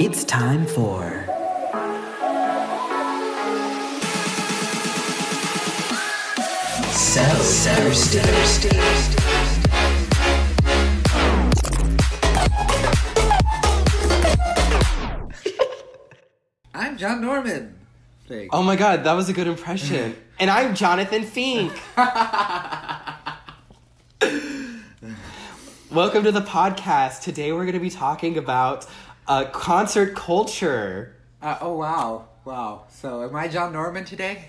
It's time for. So thirsty. I'm John Norman. Like, Oh my god, that was a good impression. and I'm Jonathan Fink. Welcome to the podcast. Today we're going to be talking about uh, concert culture. uh, oh wow, wow. So am I John Norman today?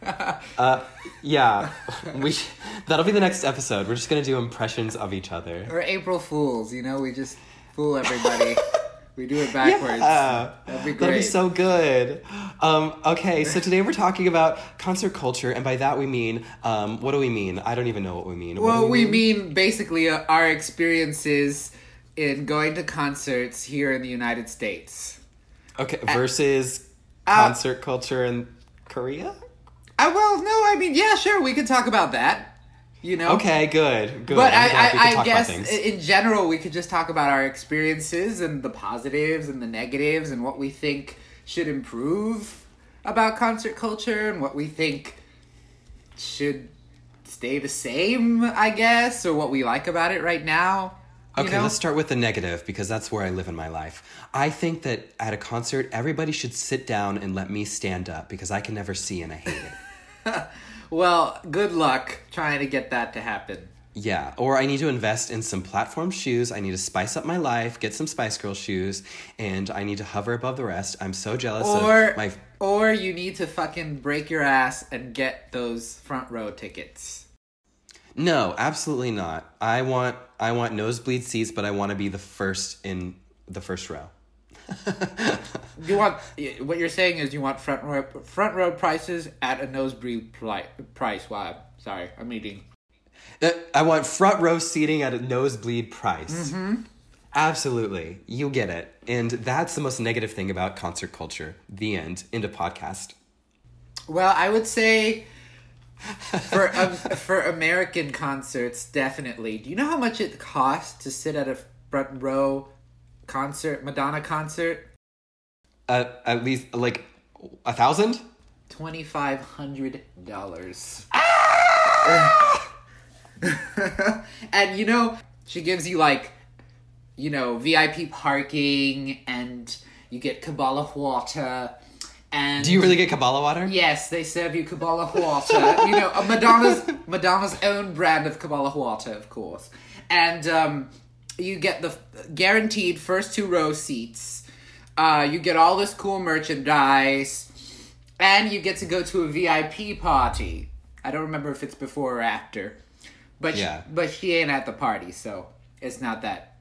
Uh, yeah, we sh- that'll be the next episode. We're just going to do impressions of each other. Or April Fools? You know, we just fool everybody. we do it backwards. Yeah, That'd be great. That'd be so good. Um, okay, so today we're talking about concert culture, and by that we mean, um, what do we mean? I don't even know what we mean. Well, we mean basically uh, our experiences in going to concerts here in the United States. Okay, versus uh, concert culture in Korea? Uh, well, no, I mean, yeah, sure, we could talk about that. You know. Okay, good, good. But I'm I, I, I guess in general, we could just talk about our experiences and the positives and the negatives and what we think should improve about concert culture and what we think should stay the same, I guess, or what we like about it right now. Okay, know? let's start with the negative because that's where I live in my life. I think that at a concert, everybody should sit down and let me stand up because I can never see and I hate it. Well, good luck trying to get that to happen. Yeah, or I need to invest in some platform shoes. I need to spice up my life, get some Spice Girl shoes, and I need to hover above the rest. I'm so jealous Or of my. or you need to fucking break your ass and get those front row tickets. No, absolutely not. I want I want nosebleed seats, but I want to be the first in the first row. You want what you're saying is you want front row front row prices at a nosebleed pli- price. Wow, sorry, I'm eating. Uh, I want front row seating at a nosebleed price. Mm-hmm. Absolutely. You get it. And that's the most negative thing about concert culture. The end. Into podcast. Well, I would say for um, for American concerts, definitely. Do you know how much it costs to sit at a front row concert, Madonna concert? Uh, at least like a thousand? Twenty five hundred dollars. and you know, she gives you like, you know, VIP parking, and you get Kabbalah water, and Do you really get Kabbalah water? Yes, they serve you Kabbalah water. you know, Madonna's Madonna's own brand of Kabbalah water, of course. And um, you get the guaranteed first two row seats. Uh, you get all this cool merchandise, and you get to go to a VIP party. I don't remember if it's before or after, but she- Yeah. but she ain't at the party, so it's not that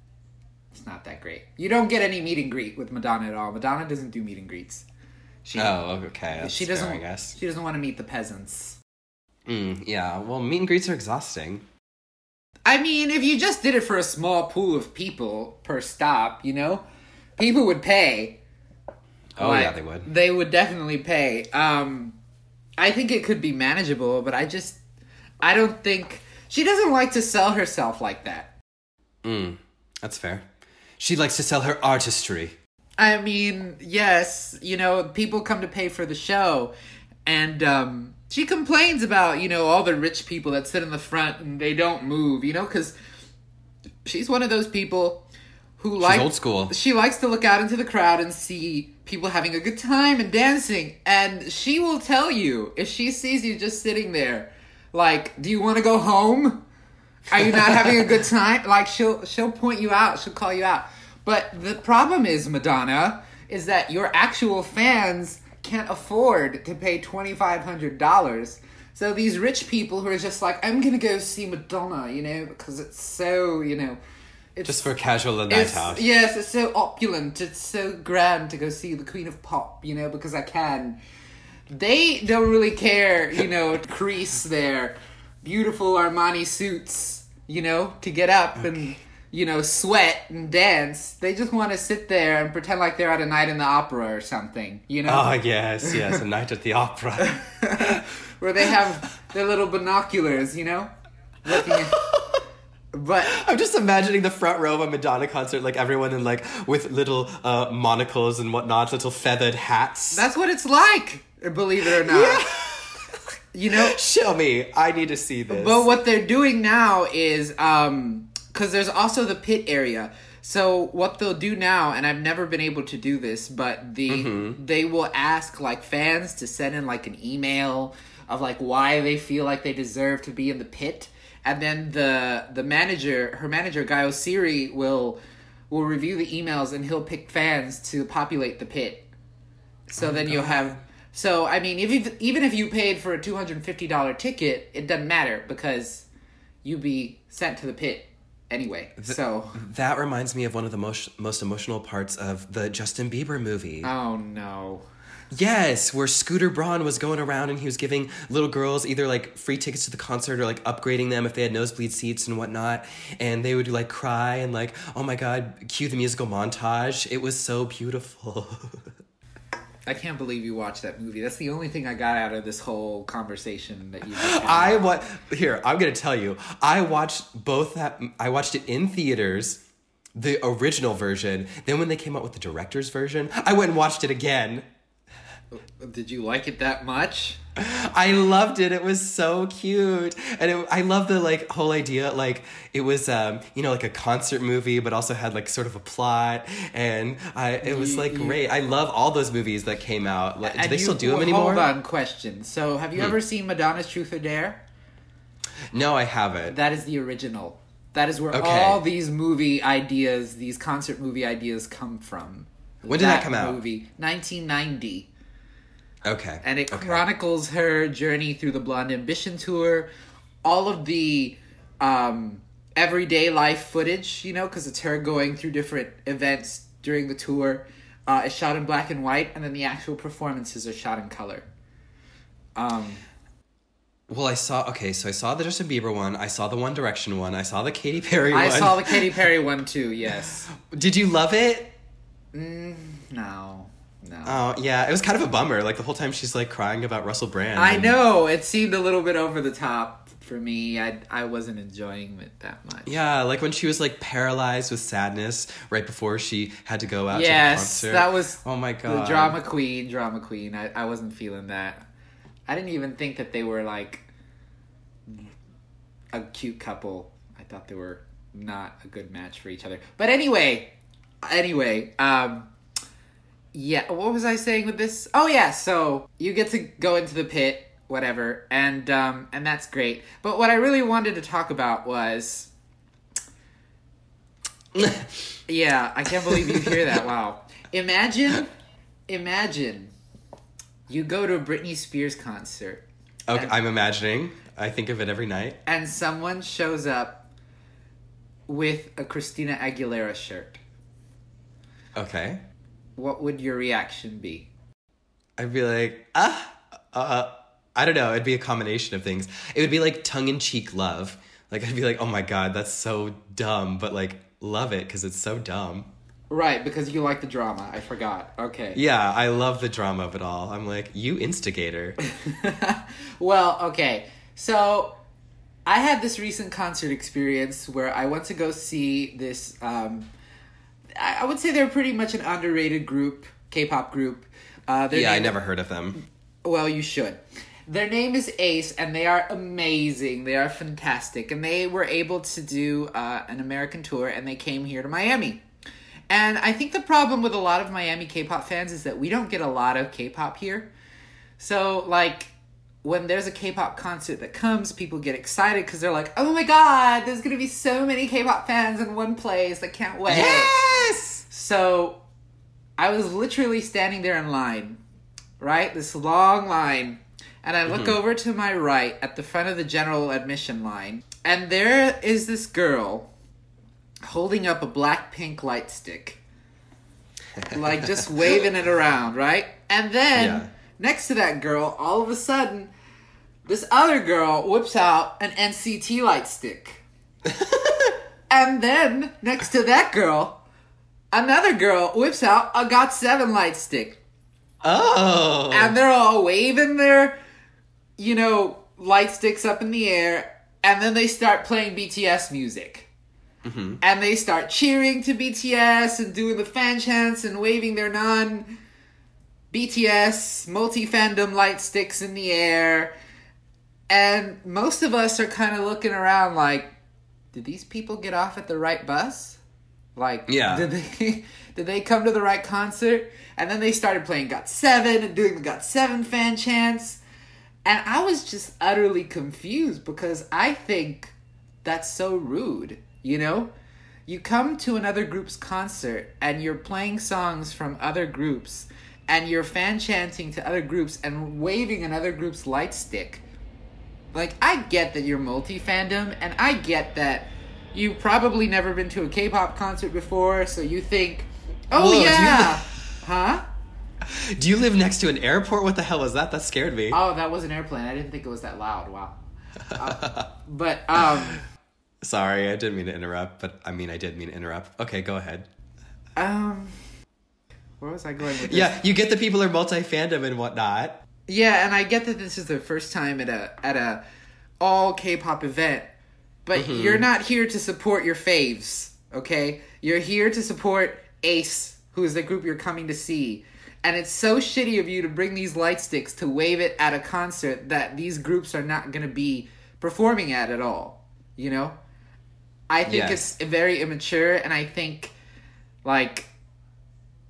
it's not that great. You don't get any meet and greet with Madonna at all. Madonna doesn't do meet and greets. She Oh, okay. That's she fair, doesn't. I guess. She doesn't want to meet the peasants. Mm, yeah. Well, meet and greets are exhausting. I mean, if you just did it for a small pool of people per stop, you know, people would pay. Oh, Like, yeah, they would. They would definitely pay. Um, I think it could be manageable, but I just, I don't think she doesn't like to sell herself like that. Mm, that's fair. She likes to sell her artistry. I mean, yes, you know, people come to pay for the show, and um, she complains about you know all the rich people that sit in the front and they don't move, you know, because she's one of those people who like old school. She likes to look out into the crowd and see people having a good time and dancing, and she will tell you if she sees you just sitting there, like, "Do you want to go home?" Are you not having a good time? Like she'll she'll point you out, she'll call you out. But the problem is, Madonna, is that your actual fans can't afford to pay twenty five hundred dollars. So these rich people who are just like, I'm gonna go see Madonna, you know, because it's so, you know, it's Just for casual night out. Yes, it's so opulent. It's so grand to go see the Queen of Pop, you know, because I can. They don't really care, you know, to crease their beautiful Armani suits, you know, to get up and, you know, sweat and dance. They just want to sit there and pretend like they're at a night in the opera or something, you know? Oh, yes, yes. A night at the opera. Where they have their little binoculars, you know? Looking at, But I'm just imagining the front row of a Madonna concert, like everyone in like with little uh, monocles and whatnot, little feathered hats. that's what it's like, believe it or not. You know, Show me. I need to see this. But what they're doing now is um cuz there's also the pit area. So what they'll do now and I've never been able to do this, but the Mm-hmm. they will ask like fans to send in like an email of like why they feel like they deserve to be in the pit and then the the manager, her manager Guy Oseary will will review the emails and he'll pick fans to populate the pit. So then you'll have. So I mean, if you, even if you paid for a two hundred and fifty dollar ticket, it doesn't matter because you be sent to the pit anyway. So that reminds me of one of the most most emotional parts of the Justin Bieber movie. oh no, Yes, where Scooter Braun was going around and he was giving little girls either like free tickets to the concert or like upgrading them if they had nosebleed seats and whatnot. And they would like cry and like, oh my god, cue the musical montage. It was so beautiful. I can't believe you watched that movie. That's the only thing I got out of this whole conversation that you. I wa- here, I'm gonna tell you, I watched both that I watched it in theaters, the original version. Then when they came out with the director's version, I went and watched it again. Did you like it that much? I loved it. It was so cute, and it, I love the like whole idea. Like it was, um, you know, like a concert movie, but also had like sort of a plot, and I it was like great. I love all those movies that came out. Like, do they you- still do them anymore? Hmm. Hold on, question. So, have you ever seen Madonna's Truth or Dare? No, I haven't. That is the original. That is where Okay. all these movie ideas, these concert movie ideas, come from. When did that come out? Movie, 1990. Okay, and it okay. chronicles her journey through the Blonde Ambition tour, all of the um, everyday life footage, you know, because it's her going through different events during the tour. Uh, it's shot in black and white, and then the actual performances are shot in color. Um, Well, I saw. Okay, so I saw the Justin Bieber one. I saw the One Direction one. I saw the Katy Perry I one. I saw the Katy Perry one too. Yes. Did you love it? No. No. Oh yeah, it was kind of a bummer. Like the whole time she's like crying about Russell Brand. I and- know it seemed a little bit over the top for me. I I wasn't enjoying it that much. Yeah, like when she was like paralyzed with sadness right before she had to go out to the Yes, that was Oh my god. the drama queen, drama queen. I, I wasn't feeling that. I didn't even think that they were like a cute couple. I thought they were not a good match for each other. But anyway, anyway, um yeah, what was I saying with this? Oh yeah, so you get to go into the pit, whatever, and um and that's great. But what I really wanted to talk about was Yeah, I can't believe you hear that. Wow. Imagine, imagine you go to a Britney Spears concert Okay, I'm imagining. I think of it every night. and someone shows up with a Christina Aguilera shirt. Okay. What would your reaction be? I'd be like, ah, uh, I don't know. It'd be a combination of things. It would be like tongue in cheek love. Like I'd be like, oh my god, that's so dumb, but like love it because it's so dumb. Right, because you like the drama. I forgot. Okay. Yeah, I love the drama of it all. I'm like, you instigator. well, okay. So I had this recent concert experience where I went to go see this. Um, I, I would say they're pretty much an underrated group, K-pop group. Uh, yeah, I never heard of them. Well, you should. Their name is Ace, and they are amazing. They are fantastic, and they were able to do uh, an American tour, and they came here to Miami. And I think the problem with a lot of Miami K-pop fans is that we don't get a lot of K-pop here. So, like, when there's a K-pop concert that comes, people get excited because they're like, "Oh my god, there's gonna be so many K-pop fans in one place! I can't wait!" Yes. So I was literally standing there in line, right? This long line. And I look mm-hmm. over to my right at the front of the general admission line. And there is this girl holding up a Blackpink light stick. like just waving it around, right? And then Yeah. next to that girl, all of a sudden, this other girl whips out an NCT light stick. and then next to that girl, another girl whips out a Got 7 light stick. Oh. And they're all waving their, you know, light sticks up in the air. and then they start playing BTS music. Mm-hmm. And they start cheering to BTS and doing the fan chants and waving their non BTS multi fandom light sticks in the air. And most of us are kind of looking around like, did these people get off at the right bus? Like, Yeah. did they did they come to the right concert? And then they started playing Got Seven and doing the Got Seven fan chants. And I was just utterly confused because I think that's so rude, you know? You come to another group's concert and you're playing songs from other groups and you're fan chanting to other groups and waving another group's light stick. Like, I get that you're multi fandom and I get that you've probably never been to a K pop concert before, so you think, oh Whoa, yeah. huh? Do you live next to an airport? What the hell was that? That scared me. Oh, that was an airplane. I didn't think it was that loud. Wow. Uh, but um, Sorry, I didn't mean to interrupt, but I mean I did mean to interrupt. Okay, go ahead. um, where was I going with this? Yeah, you get the people are multi fandom and whatnot. yeah, and I get that this is the first time at a at a all K-pop event, but Mm-hmm. you're not here to support your faves. Okay, you're here to support Ace, who is the group you're coming to see. And it's so shitty of you to bring these light sticks to wave it at a concert that these groups are not going to be performing at at all. You know? I think Yes. it's very immature, and I think, like,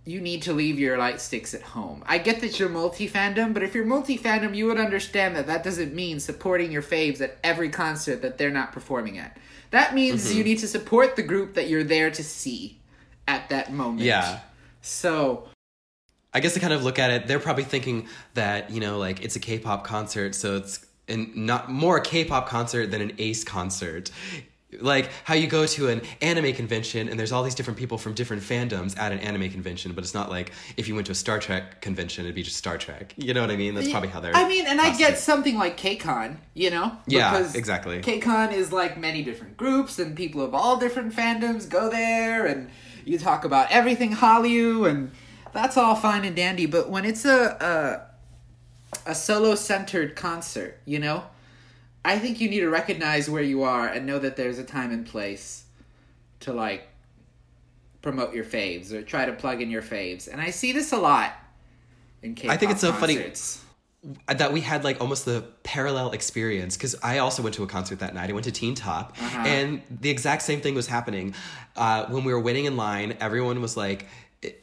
you need to leave your light sticks at home. I get that you're multi fandom, but if you're multi fandom, you would understand that that doesn't mean supporting your faves at every concert that they're not performing at. That means Mm-hmm. you need to support the group that you're there to see at that moment. Yeah. So, I guess to kind of look at it, they're probably thinking that, you know, like it's a K pop concert, so it's and not more a K pop concert than an Ace concert. Like how you go to an anime convention and there's all these different people from different fandoms at an anime convention, but it's not like if you went to a Star Trek convention, it'd be just Star Trek. You know what I mean? That's probably how they're. I mean, and I get processing something like KCON, you know? Yeah, exactly. KCON is like many different groups, and people of all different fandoms go there, and you talk about everything Hallyu, and that's all fine and dandy. But when it's a a, a solo centered concert, you know, I think you need to recognize where you are and know that there's a time and place to like promote your faves or try to plug in your faves. And I see this a lot in K-pop I think it's so funny. that we had like almost the parallel experience because I also went to a concert that night. I went to Teen Top, Uh-huh. and the exact same thing was happening. Uh, when we were waiting in line, everyone was like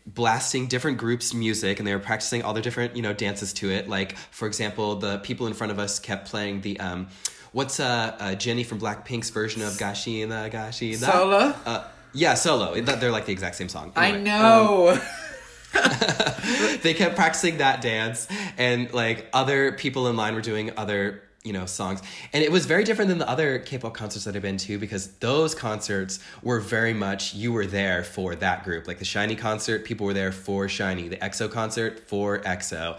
blasting different groups' music, and they were practicing all their different you know dances to it. Like for example, the people in front of us kept playing the. Um, What's uh, uh, Jennie from Blackpink's version of Gashina Gashina? Solo? Uh, yeah, solo. They're like the exact same song. I Anyway, um, know. they kept practicing that dance and like other people in line were doing other you know songs. And it was very different than the other k-pop concerts that i've been to because those concerts were very much you were there for that group. Like the SHINee concert people were there for SHINee. The exo concert for exo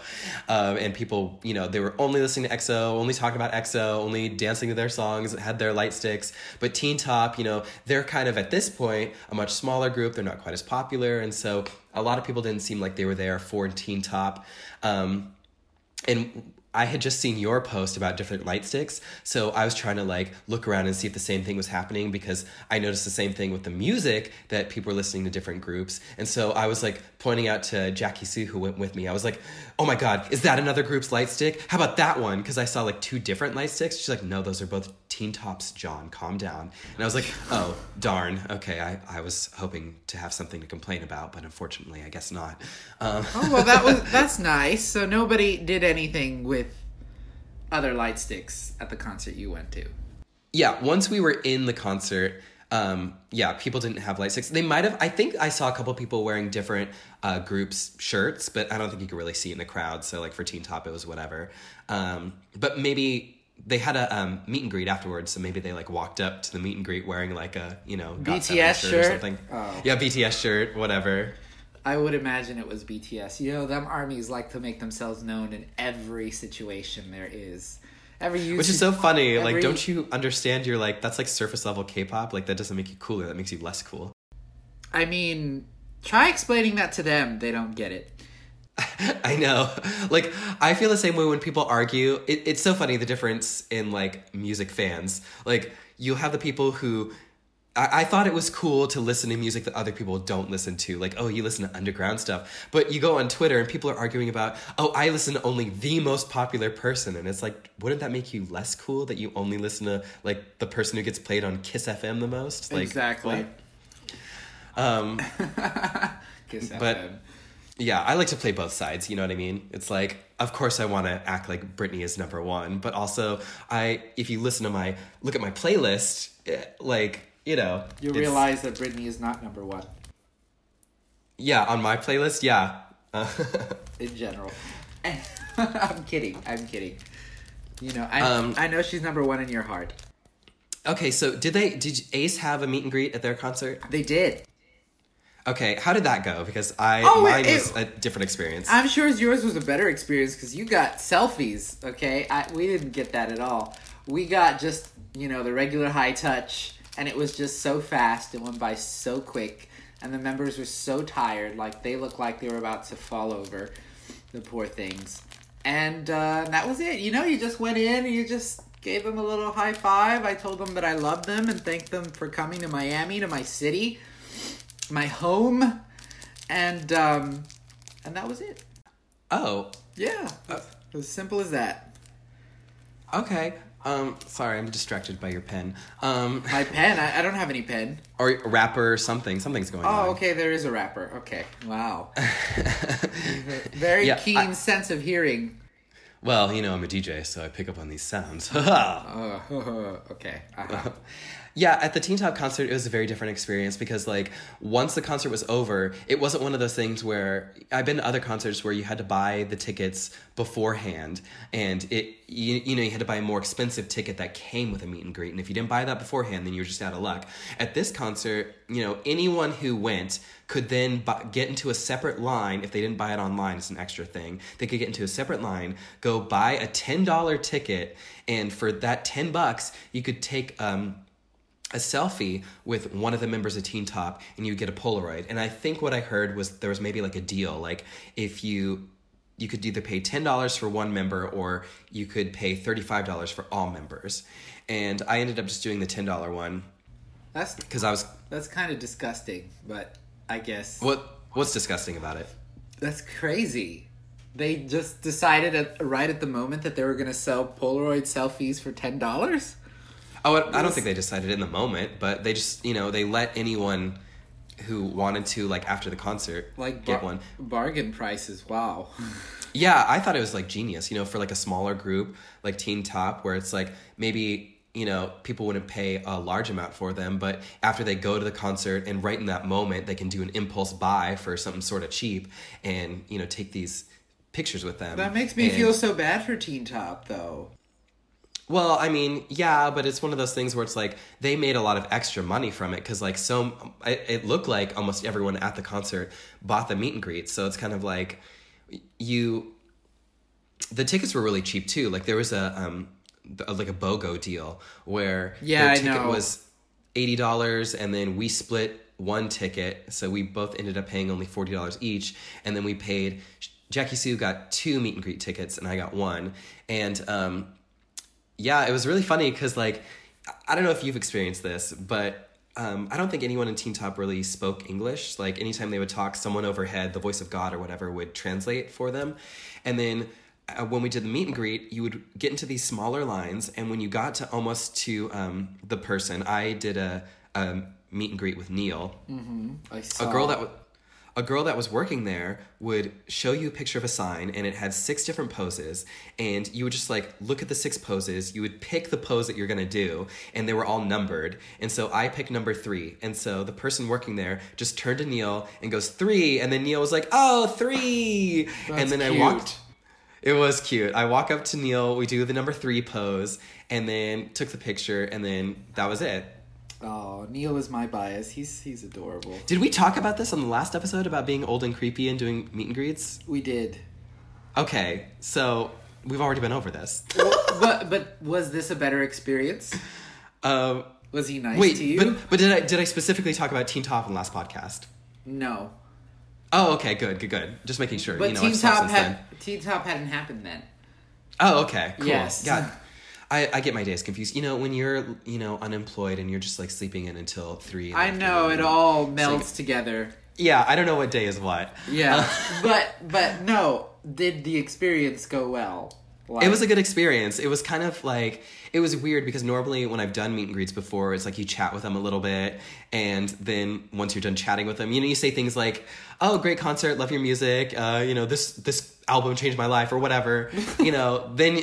um, and people you know they were only listening to exo only talking about exo only dancing to their songs had their light sticks. But teen top you know they're kind of at this point a much smaller group. They're not quite as popular. And so a lot of people didn't seem like they were there for teen top. Um, and I had just seen your post about different light sticks, so I was trying to like look around and see if the same thing was happening because I noticed the same thing with the music that people were listening to different groups, and so I was like pointing out to Jackie Sue who went with me. I was like, "Oh my god, is that another group's light stick? How about that one?" Because I saw like two different light sticks. She's like, "No, those are both Teen Tops, John. Calm down." And I was like, "Oh darn, okay. I I was hoping to have something to complain about, but unfortunately, I guess not." Um, Oh well, that was that's nice. So nobody did anything with other light sticks at the concert you went to. yeah once we were in the concert um yeah people didn't have light sticks they might have i think i saw a couple people wearing different uh groups shirts but i don't think you could really see in the crowd so like for teen top it was whatever um but maybe they had a um, meet and greet afterwards, so maybe they like walked up to the meet and greet wearing like a you know BTS shirt, BTS or something. Oh. Yeah, BTS shirt, whatever. I would imagine it was BTS. You know, them armies like to make themselves known in every situation there is. Every use Which is so funny. every- Like, don't you understand? You're like that's like surface level K-pop. Like that doesn't make you cooler. That makes you less cool. I mean, try explaining that to them. They don't get it. I know. Like, I feel the same way when people argue. It, it's so funny the difference in like music fans. Like, you have the people who. I, I thought it was cool to listen to music that other people don't listen to. Like, oh, you listen to underground stuff. But you go on Twitter and people are arguing about, oh, I listen to only the most popular person. And it's like, wouldn't that make you less cool that you only listen to like the person who gets played on Kiss FM the most? Like, exactly. what? Um, Kiss But- FM. Yeah, I like to play both sides. You know what I mean? It's like, of course, I want to act like Britney is number one, but also, I if you listen to my look at my playlist, eh, like you know, You realize that Britney is not number one yeah, on my playlist, yeah. In general. I'm kidding. I'm kidding. You know, I Um, I know she's number one in your heart. okay, so did they did Ace have a meet and greet at their concert? They did. Okay, how did that go? Because I Oh, mine it- was a different experience. I'm sure yours was a better experience because you got selfies. Okay, I, we didn't get that at all. We got just you know the regular high touch, and it was just so fast. It went by so quick, and the members were so tired. Like they looked like they were about to fall over. The poor things. And uh, that was it. You know, you just went in and you just gave them a little high five. I told them that I loved them and thanked them for coming to Miami, to my city, my home, and um, and that was it. oh, Yeah, as simple as that. okay. Um, sorry, I'm distracted by your pen. Um, My pen. I, I don't have any pen. or a wrapper or something. Something's going on. Oh, okay. There is a wrapper. Okay. Wow. Very Yeah, keen I- sense of hearing. Well, you know, I'm a DJ, so I pick up on these sounds. Uh, okay. Uh-huh. yeah, at the Teen Top concert, it was a very different experience because, like, once the concert was over, it wasn't one of those things where I've been to other concerts where you had to buy the tickets beforehand, and it, you, you know, you had to buy a more expensive ticket that came with a meet and greet, and if you didn't buy that beforehand, then you were just out of luck. At this concert, you know, anyone who went could then bu get into a separate line if they didn't buy it online. It's an extra thing. They could get into a separate line, go buy a ten dollar ticket, and for that ten bucks, you could take um, a selfie with one of the members of Teen Top, and you get a Polaroid. And I think what I heard was there was maybe like a deal, like if you you could either pay ten dollars for one member or you could pay thirty five dollars for all members. And I ended up just doing the ten dollar one That's because I was that's kind of disgusting, but I guess what what's disgusting about it. that's crazy. They just decided at, right at the moment that they were going to sell Polaroid selfies for ten dollars. Oh, I I don't think they decided in the moment, but they just you know they let anyone who wanted to like after the concert Like get one. bargain prices. Wow. Yeah, I thought it was like genius, you know, for like a smaller group like Teen Top, where it's like maybe you know people wouldn't pay a large amount for them, but after they go to the concert and right in that moment they can do an impulse buy for something sort of cheap and you know take these pictures with them. That makes me And- feel so bad for Teen Top, though. Well, I mean, yeah, but it's one of those things where it's like they made a lot of extra money from it because, like, so it, it looked like almost everyone at the concert bought the meet and greet. So it's kind of like you. The tickets were really cheap too. Like there was a um, like a BOGO deal where Yeah, their I ticket know. was eighty dollars, and then we split one ticket, so we both ended up paying only forty dollars each, and then we paid. Jackie Sue got two meet and greet tickets, and I got one, and um, yeah, it was really funny because like I don't know if you've experienced this, but um, I don't think anyone in Teen Top really spoke English. Like anytime they would talk, someone overhead, the voice of God or whatever, would translate for them. And then uh, when we did the meet and greet, you would get into these smaller lines, and when you got to almost to um, the person, I did a, a meet and greet with Niel, I a girl that was a girl that was working there would show you a picture of a sign and it had six different poses and you would just like look at the six poses you would pick the pose that you're going to do and they were all numbered and so i picked number three and so the person working there just turned to niel and goes three and then niel was like oh three and then i walked it was cute. I walk up to Niel, we do the number three pose, and then took the picture, and then that was it. Oh, Niel is my bias. He's he's adorable. Did we talk about this on the last episode about being old and creepy and doing meet and greets? We did. Okay, so we've already been over this. but but was this a better experience? Um, Was he nice wait, to you? but but did I did I specifically talk about Teen Top in the last podcast? no. Oh, okay, good, good, good. Just making sure. But you know, Teen stopped Top had. Teen Top hadn't happened then. Oh, okay, cool. Yes. God, I, I get my days confused. You know, when you're you know unemployed and you're just like sleeping in until three. I know it all melts melds together. Yeah, I don't know what day is what. Yeah, but but no, did the experience go well? Like, It was a good experience. It was kind of like it was weird because normally when I've done meet and greets before, it's like you chat with them a little bit, and then once you're done chatting with them, you know, you say things like, "Oh, great concert, love your music," uh, you know, this this album changed my life or whatever. you know, then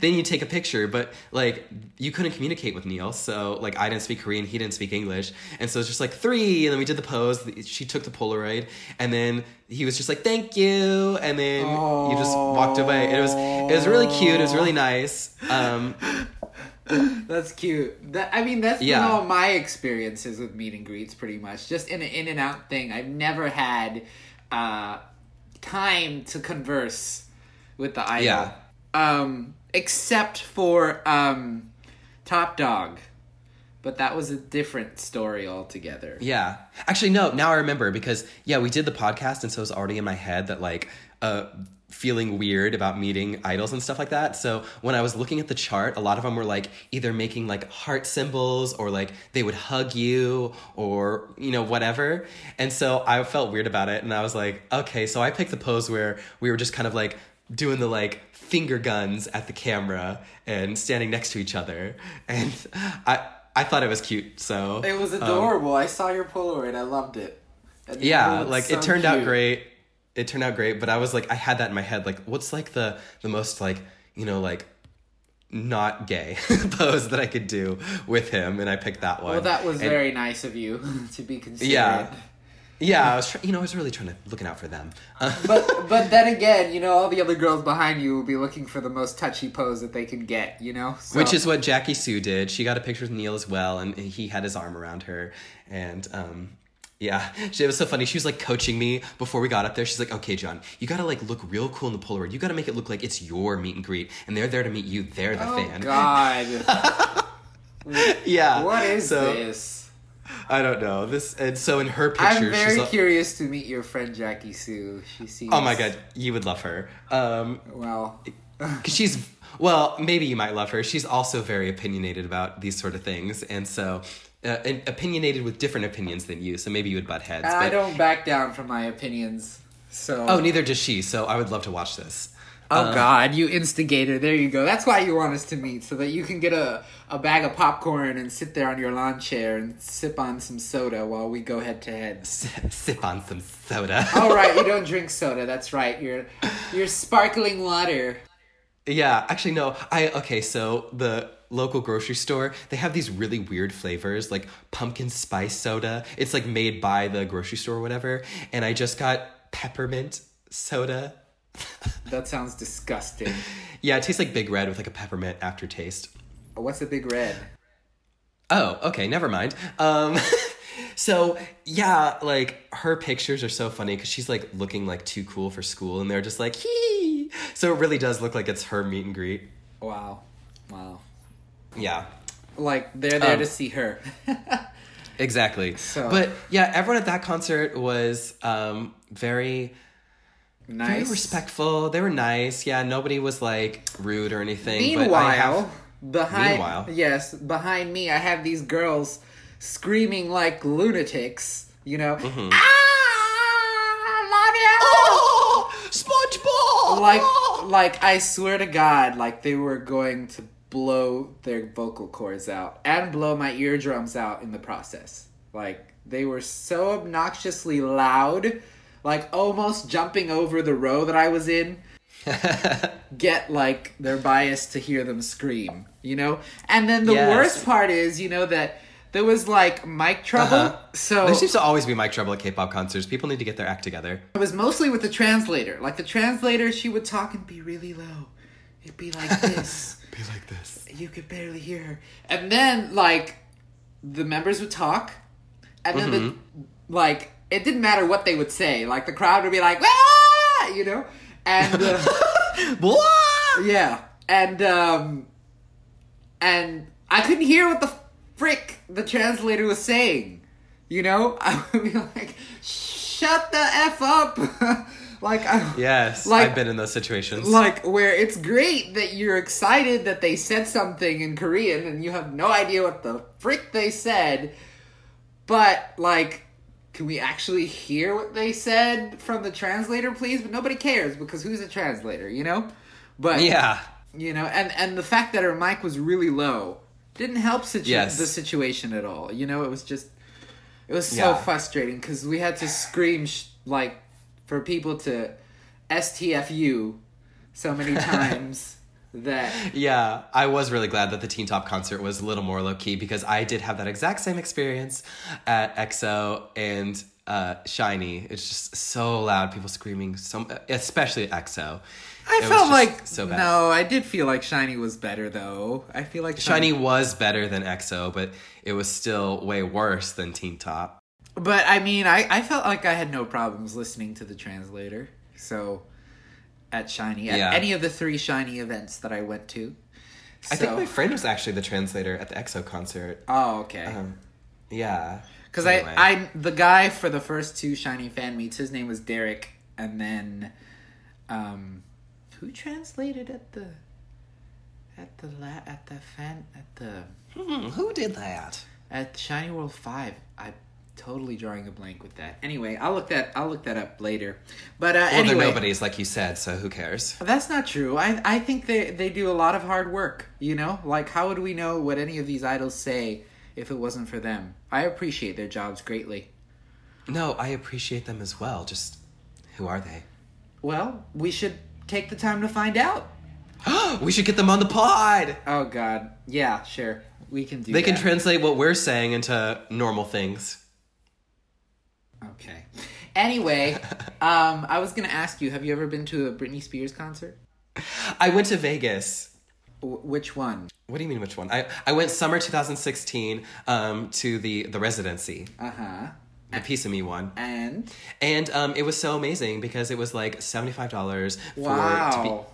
then you take a picture, but like you couldn't communicate with Niel, so like I didn't speak Korean, he didn't speak English, and so it's just like three, and then we did the pose. She took the Polaroid, and then he was just like, "Thank you," and then you just walked away. It was it was really cute. It was really nice. Um, That's cute. That I mean, that's Yeah. all my experiences with meet and greets, pretty much. Just in an in and out thing. I've never had uh, time to converse with the idol. Yeah. Um, except for um, Topp Dogg, but that was a different story altogether. Yeah. Actually, no, now I remember because, yeah, we did the podcast, and so it was already in my head that, like, uh, feeling weird about meeting idols and stuff like that. So when I was looking at the chart, a lot of them were like either making like heart symbols or like they would hug you or, you know, whatever. And so I felt weird about it. And I was like, okay, so I picked the pose where we were just kind of like doing the like finger guns at the camera and standing next to each other. And I, I thought it was cute. So It was um, adorable. I saw your Polaroid. I loved it. And yeah like so it turned out great it turned out great but i was like i had that in my head like what's like the the most like you know like not gay pose that i could do with him? And i picked that one. Well, that was And- very nice of you to be considerate. yeah. Yeah i was try- you know i was really trying to looking out for them. But but then again, you know, all the other girls behind you will be looking for the most touchy pose that they can get. You know, So- which is what jackie sue did. She got a picture with niel as well and he had his arm around her and um yeah, she, it was so funny. She was like coaching me before we got up there. She's like, "Okay, John, you gotta like look real cool in the Polaroid. You gotta make it look like it's your meet and greet, and they're there to meet you. They're the Oh fan." God, Yeah. what is so, this? I don't know. This and so in her picture, I'm very she's like, curious to meet your friend Jackie Sue. She seems. oh my god, you would love her. Um, Well, 'cause she's well, maybe you might love her. She's also very opinionated about these sort of things, and so uh, opinionated with different opinions than you. So maybe you would butt heads. I but- don't back down from my opinions. So. Oh, neither does she. So I would love to watch this. Oh God, you instigator! There you go. That's why you want us to meet, so that you can get a, a bag of popcorn and sit there on your lawn chair and sip on some soda while we go head to head. Sip on some soda. All right, you don't drink soda. That's right. You're you're sparkling water. Yeah, actually no. I okay, so the local grocery store, they have these really weird flavors like pumpkin spice soda. It's like made by the grocery store or whatever, and I just got peppermint soda. That sounds disgusting. Yeah, it tastes like Big Red with like a peppermint aftertaste. What's a big red? Oh, okay, never mind. Um so yeah, like her pictures are so funny cuz she's like looking like too cool for school and they're just like hee. So it really does look like it's her meet and greet. Wow, wow. Yeah. Like they're there Um, to see her. Exactly. So- but yeah, everyone at that concert was um, very, very respectful. They were nice. Yeah, nobody was like rude or anything. Meanwhile, have- behind Meanwhile. yes, behind me, I have these girls screaming like lunatics. You know, Mm-hmm. ah, love you. SpongeBob. like like I swear to God, like they were going to blow their vocal cords out and blow my eardrums out in the process. Like they were so obnoxiously loud, like almost jumping over the row that I was in. Get like they're biased to hear them scream, you know? And then the Yes. worst part is, you know, that there was like mic trouble. Uh-huh. So there seems to always be mic trouble at K-pop concerts. People need to get their act together. it was mostly with the translator. Like the translator, she would talk and be really low. It'd be like this. Be like this. you could barely hear her. And then like the members would talk, and then the like it didn't matter what they would say. Like the crowd would be like, ah! you know, and uh, Blah! yeah, and um, and I couldn't hear what the frick the translator was saying. You know, I would be like, shut the f up. like I, Yes, Like- I've been in those situations. like where it's great that you're excited that they said something in Korean and you have no idea what the frick they said, but like can we actually hear what they said from the translator please? But nobody cares because who's a translator, you know? But yeah, you know, and and the fact that her mic was really low didn't help situ- Yes. the situation at all. You know, it was just it was so Yeah. frustrating because we had to scream sh- like for people to STFU so many times that yeah. I was really glad that the Teen Top concert was a little more low key because I did have that exact same experience at EXO and uh, SHINee. It's just so loud, people screaming, so especially at EXO. I It felt like so bad. no, I did feel like SHINee was better though. I feel like SHINee was better than EXO, but it was still way worse than Teen Top. But I mean, I, I felt like I had no problems listening to the translator. So at SHINee, at Yeah. any of the three SHINee events that I went to. I think my friend was actually the translator at the EXO concert. Oh, okay. Um, yeah. Because Anyway. I, I, the guy for the first two SHINee fan meets, his name was Derek, and then, um, who translated at the, at the la, at the fan, at the, Hmm, who did that? at SHINee World Five? I totally drawing a blank with that. Anyway, I'll look that, I'll look that up later. But uh, Well, anyway, they're nobodies, like you said, so who cares? That's not true. I I think they they do a lot of hard work. You know, like how would we know what any of these idols say if it wasn't for them? I appreciate their jobs greatly. No, I appreciate them as well. Just who are they? Well, we should take the time to find out. we should get them on the pod. Oh God, yeah, sure, we can do. They can translate what we're saying into normal things. Okay. Anyway, um, I was gonna ask you: Have you ever been to a Britney Spears concert? I went to Vegas. W- which one? What do you mean which one? I, I went summer 2016 um, to the, the residency, Uh huh. the Piece of Me one. And And um, it was so amazing because it was like $75 for to be wow,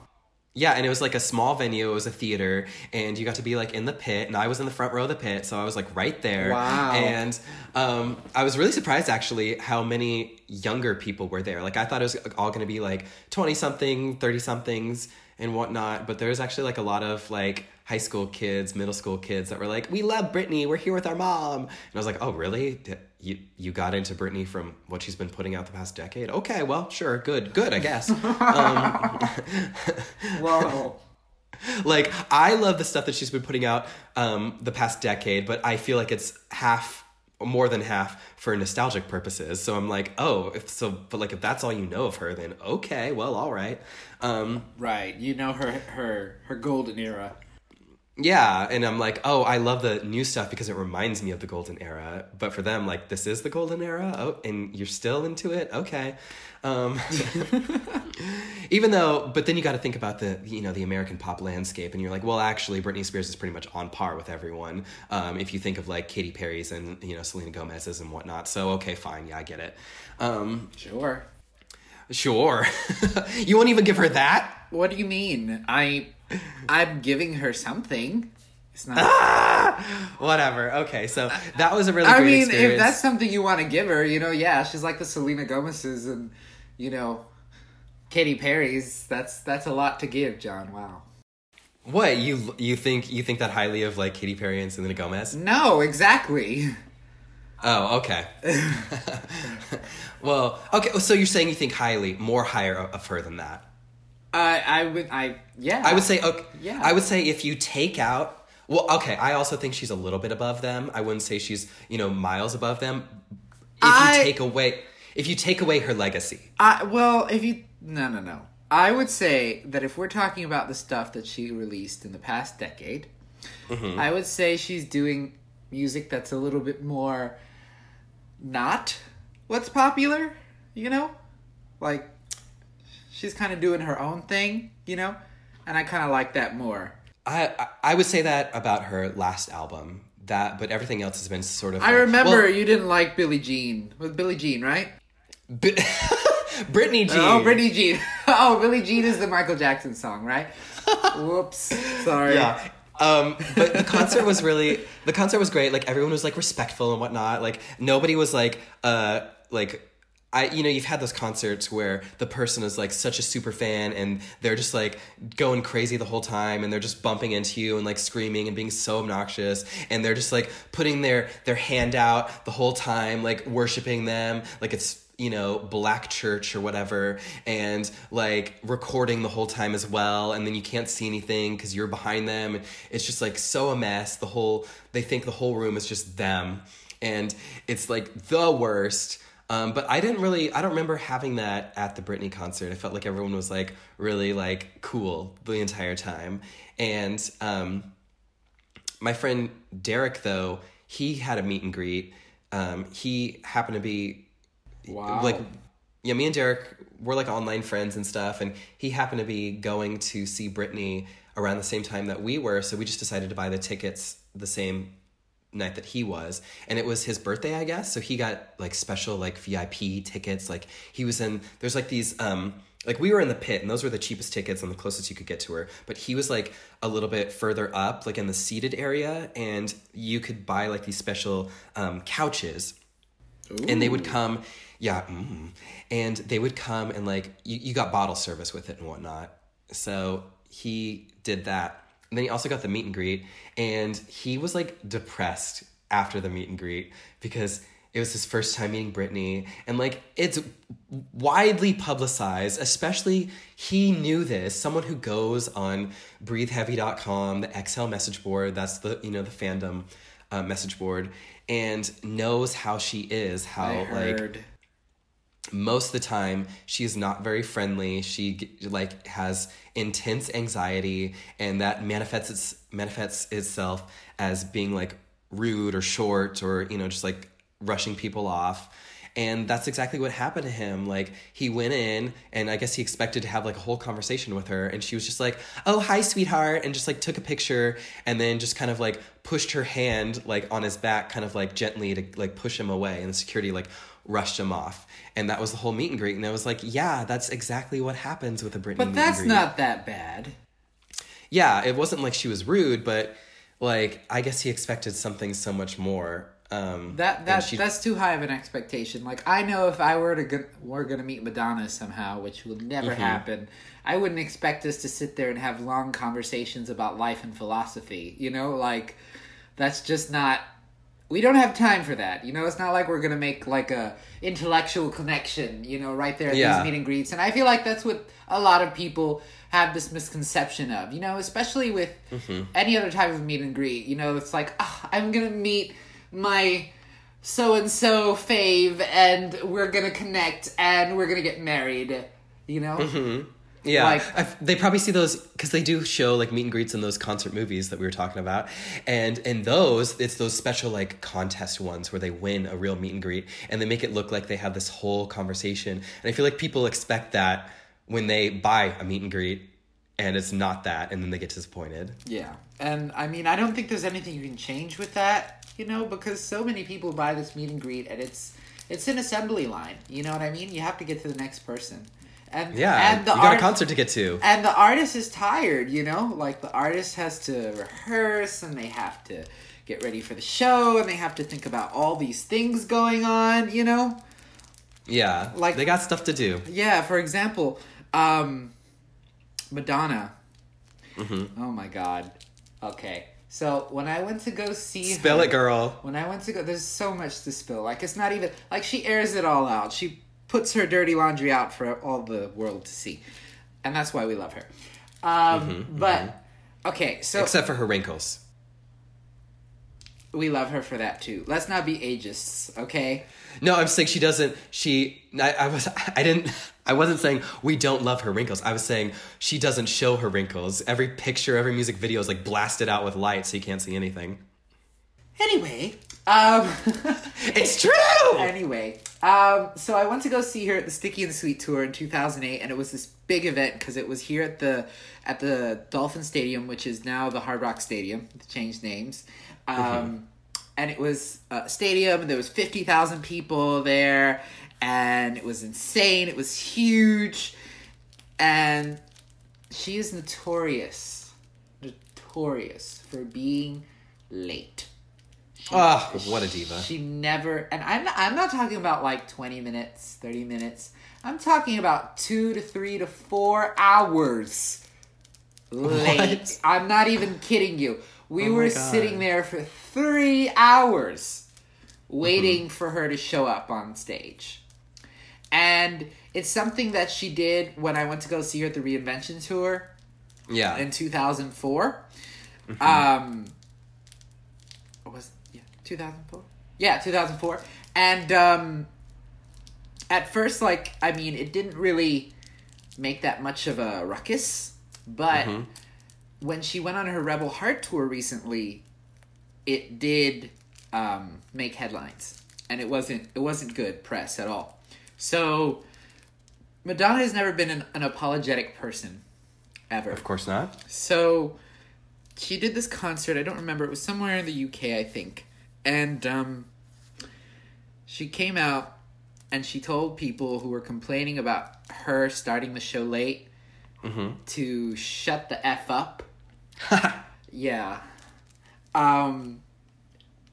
Yeah, and it was like a small venue. It was a theater, and you got to be like in the pit, and I was in the front row of the pit, so I was like right there. Wow. And um, I was really surprised actually how many younger people were there. Like I thought it was all going to be like twenty something, thirty somethings, and whatnot. But there was actually like a lot of like high school kids, middle school kids that were like, "We love Britney. We're here with our mom." And I was like, "Oh, really? You you got into Britney from what she's been putting out the past decade? Okay, well, sure, good, good, I guess." um, whoa. like I love the stuff that she's been putting out um, the past decade, but I feel like it's half, more than half, for nostalgic purposes. So I'm like, oh, if so, but like if that's all you know of her, then okay, well, all right, um, right, you know her her her golden era. Yeah. And I'm like, oh, I love the new stuff because it reminds me of the golden era. But for them, like this is the golden era. Oh, and you're still into it, okay. Um, even though, but then you got to think about the you know the American pop landscape, and you're like, well, actually, Britney Spears is pretty much on par with everyone. Um, if you think of like Katy Perry's and you know Selena Gomez's and whatnot, so okay, fine, yeah, I get it. Um, Sure. sure, you won't even give her that. What do you mean? I I'm giving her something. It's not. Ah! Whatever. Okay, so that was a really. I great mean, experience. if that's something you want to give her, you know, yeah, she's like the Selena Gomez's and you know, Katy Perry's. That's that's a lot to give, John. Wow. What you you think you think that highly of like Katy Perry and Selena Gomez? No, exactly. Oh, okay. well, okay. So you're saying you think highly, more higher of her than that? I I would I yeah. I would say okay. Yeah. I would say if you take out. Well, okay. I also think she's a little bit above them. I wouldn't say she's you know miles above them. If I- you take away, if you take away her legacy, I well, if you no no no, I would say that if we're talking about the stuff that she released in the past decade, Mm-hmm. I would say she's doing music that's a little bit more not what's popular, you know, like she's kind of doing her own thing, you know, and I kind of like that more. I, I would say that about her last album. That, but everything else has been sort of. I like- remember well, you didn't like Billie Jean with Billie Jean, right? Bi- Britney Jean. Oh, Billie Jean. Oh, Billie Jean is the Michael Jackson song, right? Whoops. Sorry. Yeah. Um, but the concert was really the concert was great. Like everyone was like respectful and whatnot. Like nobody was like uh like I, you know, you've had those concerts where the person is like such a super fan and they're just like going crazy the whole time and they're just bumping into you and like screaming and being so obnoxious and they're just like putting their their hand out the whole time, like worshiping them, like it's you know black church or whatever and like recording the whole time as well and then you can't see anything because you're behind them it's just like so a mess. The whole they think the whole room is just them and it's like the worst um, but I didn't really, I don't remember having that at the Britney concert. I felt like everyone was like really like cool the entire time. And um, my friend Derek, though, he had a meet and greet. Um, he happened to be Wow. like, yeah, me and Derek were like online friends and stuff. And he happened to be going to see Britney around the same time that we were. So we just decided to buy the tickets the same night that he was and it was his birthday i guess. So he got like special like vip tickets. Like he was in there's like these um like we were in the pit and those were the cheapest tickets and the closest you could get to her. But he was like a little bit further up like in the seated area and you could buy like these special um couches. And they would come yeah mm, and they would come and like you, you got bottle service with it and whatnot. So he did that and then he also got the meet and greet and he was like depressed after the meet and greet because it was his first time meeting Britney and like it's widely publicized especially he knew this someone who goes on breatheheavy.com the Exhale message board that's the you know the fandom uh, message board and knows how she is how like. Most of the time she is not very friendly. She like has intense anxiety and that manifests its, manifests itself as being like rude or short or you know just like rushing people off. And that's exactly what happened to him. Like he went in and i guess he expected to have like a whole conversation with her and she was just like oh hi sweetheart and just like took a picture and then just kind of like pushed her hand like on his back kind of like gently to like push him away and the security like rushed him off and that was the whole meet and greet and i was like yeah that's exactly what happens with a Britney But that's not that bad. yeah it wasn't like she was rude but like i guess he expected something so much more um That that she- that's too high of an expectation. Like I know if I were to go, were gonna meet Madonna somehow, which will never Mm-hmm. happen, I wouldn't expect us to sit there and have long conversations about life and philosophy. You know, like that's just not. We don't have time for that. You know, it's not like we're gonna make like a intellectual connection. You know, right there at Yeah. these meet and greets, and I feel like that's what a lot of people have this misconception of. You know, especially with Mm-hmm. any other type of meet and greet. You know, it's like "Ah, I'm gonna meet my so and so fave and we're gonna connect and we're gonna get married you know Mm-hmm. Yeah, Like- I've, they probably see those because they do show like meet and greets in those concert movies that we were talking about, and in those it's those special like contest ones where they win a real meet and greet, and they make it look like they have this whole conversation. And I feel like people expect that when they buy a meet and greet, and it's not that, and then they get disappointed. yeah. And i mean i don't think there's anything you can change with that you know because so many people buy this meet and greet and it's it's an assembly line you know what i mean? You have to get to the next person and Yeah, and the you got art- a concert to get to. and the artist is tired you know like the artist has to rehearse and they have to get ready for the show and they have to think about all these things going on you know Yeah, like- they got stuff to do. Yeah, for example, um, Madonna. Mm-hmm. Oh my god. Okay. So when I went to go see Spill her, it, girl. When I went to go, there's so much to spill. Like it's not even like she airs it all out. She puts her dirty laundry out for all the world to see, and that's why we love her. Um, but okay, so Except for her wrinkles. we love her for that too. Let's not be ageists, okay? No, I'm saying she doesn't. She, I, I was, I didn't, I wasn't saying we don't love her wrinkles. I was saying she doesn't show her wrinkles. Every picture, every music video is like blasted out with light, so you can't see anything. Anyway, um. It's true. Anyway, um, so I went to go see her at the Sticky and Sweet tour in 2008, and it was this big event because it was here at the at the Dolphin Stadium, which is now the Hard Rock Stadium. They changed names, um, and it was a stadium, and there was 50,000 people there, and it was insane. It was huge, and she is notorious, notorious for being late. Oh, what a diva. She never, and I'm not, I'm not talking about like 20 minutes, 30 minutes. I'm talking about two to three to four hours late. What? I'm not even kidding you. We Oh were sitting there for three hours waiting Mm-hmm. for her to show up on stage. And it's something that she did when I went to go see her at the reinvention tour Yeah. in 2004. Mm-hmm. Um, 2004? Yeah, 2004. And um, at first, like I mean, it didn't really make that much of a ruckus, but Mm-hmm. when she went on her Rebel Heart tour recently, it did um, make headlines, and it wasn't it wasn't good press at all. So Madonna has never been an, an apologetic person, ever. of course not. So she did this concert. I don't remember. It was somewhere in the UK, I think. And um, she came out and she told people who were complaining about her starting the show late to shut the f up. yeah. Um,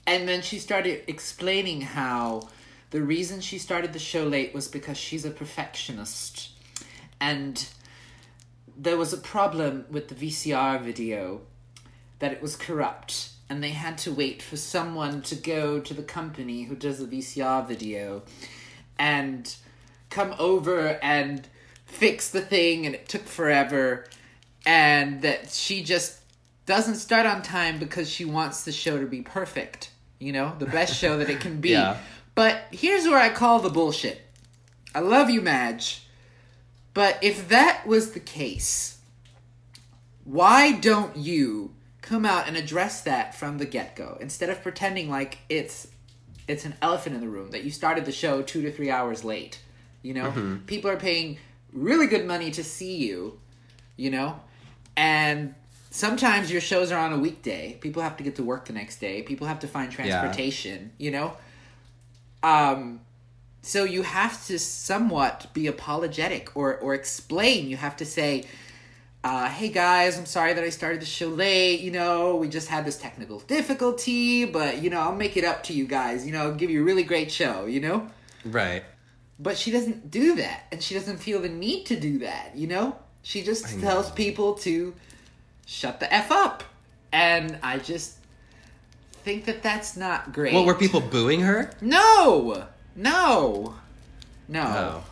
and then she started explaining how the reason she started the show late was because she's a perfectionist. And there was a problem with the VCR video that it was corrupt and they had to wait for someone to go to the company who does the VCR video and come over and fix the thing and it took forever and that she just doesn't start on time because she wants the show to be perfect you know the best show that it can be. Yeah. but here's where i call the bullshit. I love you madge. But if that was the case why don't you come out and address that from the get-go. Instead of pretending like it's it's an elephant in the room that you started the show two to three hours late you know? People are paying really good money to see you you know? And sometimes your shows are on a weekday. People have to get to work the next day. People have to find transportation you know? Um so you have to somewhat be apologetic or or explain. You have to say uh, hey guys, I'm sorry that I started the show late. You know, we just had this technical difficulty, but you know, I'll make it up to you guys. You know, give you a really great show. You know, Right. but she doesn't do that, and she doesn't feel the need to do that. You know, she just I tells know. people to shut the f up, and I just think that that's not great. Well, were people booing her? No, no, no. Oh,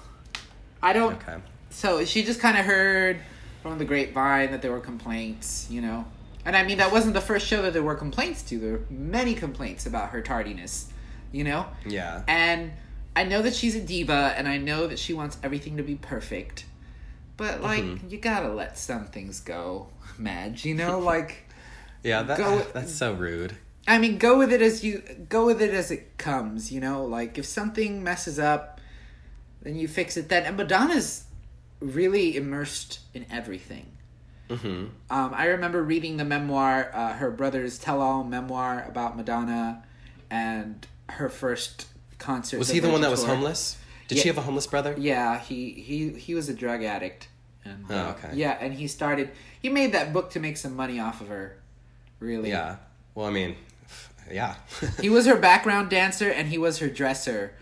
I don't. okay. So she just kind of heard from the grapevine that there were complaints, you know. And I mean, that wasn't the first show that there were complaints to. There were many complaints about her tardiness, you know. Yeah. And I know that she's a diva, and I know that she wants everything to be perfect. But like, Mm-hmm. you gotta let some things go, Madge. You know, like. Yeah, that, Go- that's so rude. I mean, go with it as you go with it as it comes. You know, like if something messes up, then you fix it. Then and Madonna's really immersed in everything. hmm Um, I remember reading the memoir, uh, her brother's tell-all memoir about Madonna, and her first concert. Was he the one that was tour. homeless? Did she have a homeless brother? Yeah, he he he was a drug addict. And, Oh, uh, okay. Yeah, and he started. He made that book to make some money off of her. Really. Yeah. Well, I mean, yeah. He was her background dancer and he was her dresser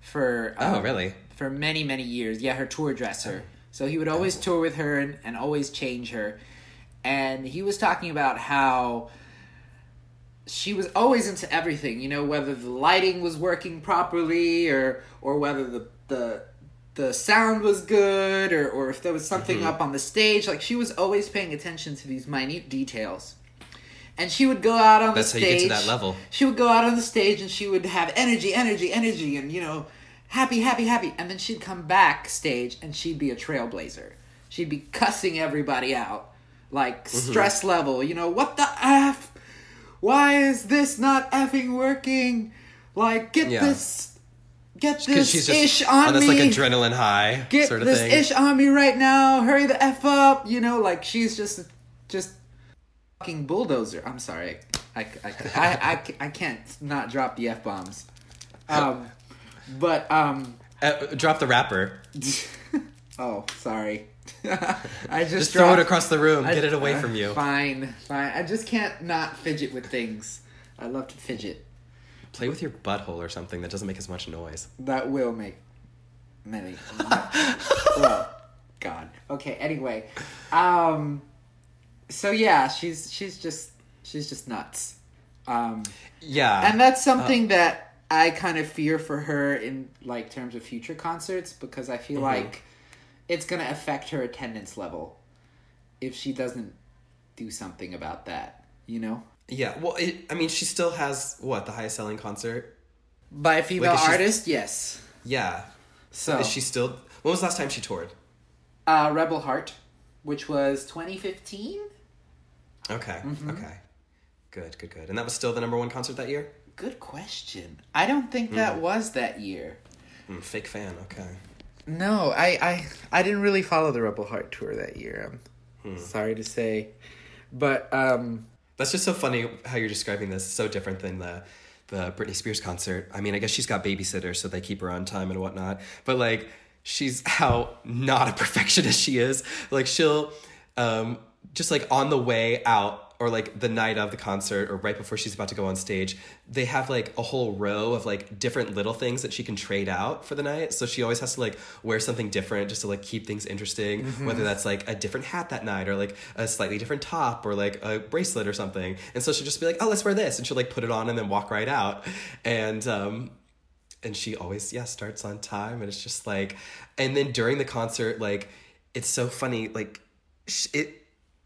for oh, um, really? for many many years. Yeah, her tour dresser. So he would always tour with her and, and always change her. And he was talking about how she was always into everything, you know, whether the lighting was working properly or or whether the the the sound was good or, or if there was something Mm-hmm. up on the stage. Like she was always paying attention to these minute details. And she would go out on That's the stage. That's how you get to that level. She would go out on the stage and she would have energy, energy, energy, and you know, happy, happy, happy. And then she'd come backstage and she'd be a trailblazer. She'd be cussing everybody out, like Mm-hmm. stress level. You know, what the f? Why is this not effing working? Like, get Yeah. this, get this she's ish on, on this me. like adrenaline high get sort of this thing. ish on me right now. Hurry the f up. You know, like she's just, just fucking bulldozer. I'm sorry. I, I, I, I, I can't not drop the f bombs. Um, but um, Uh, drop the wrapper. oh, sorry. I just, Just throw dropped- it across the room. I- Get it away uh, from you. Fine, fine. I just can't not fidget with things. I love to fidget. Play with your butthole or something that doesn't make as much noise. That will make many. well, God. Okay. Anyway, um, so yeah, she's she's just she's just nuts, um, Yeah. and that's something that I kind of fear for her in like terms of future concerts because I feel like it's gonna affect her attendance level if she doesn't do something about that. You know, yeah. Well, it, I mean, she still has what the highest selling concert. by a female Like, artist, yes. Yeah. So Is she still? When was the last time she toured? uh, Rebel Heart, which was 2015. Okay. Mm-hmm. Okay. Good. Good. Good. And that was still the number one concert that year. Good question. I don't think that was that year. Mm, fake fan. Okay. No, I, I I didn't really follow the Rebel Heart tour that year. I'm Hmm. sorry to say, but um, That's just so funny how you're describing this. So different than the the Britney Spears concert. I mean, I guess she's got babysitters, so they keep her on time and whatnot. But like, she's how not a perfectionist she is. Like, she'll um, just like on the way out or like the night of the concert or right before she's about to go on stage, they have like a whole row of like different little things that she can trade out for the night. So she always has to like wear something different just to like keep things interesting, whether that's like a different hat that night or like a slightly different top or like a bracelet or something. And so she'll just be like, "Oh, let's wear this." And she'll like put it on and then walk right out. And um and she always yeah starts on time and it's just like and then during the concert like it's so funny like it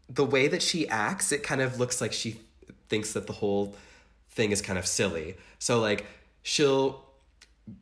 the way that she acts it kind of looks like she thinks that the whole thing is kind of silly. So like she'll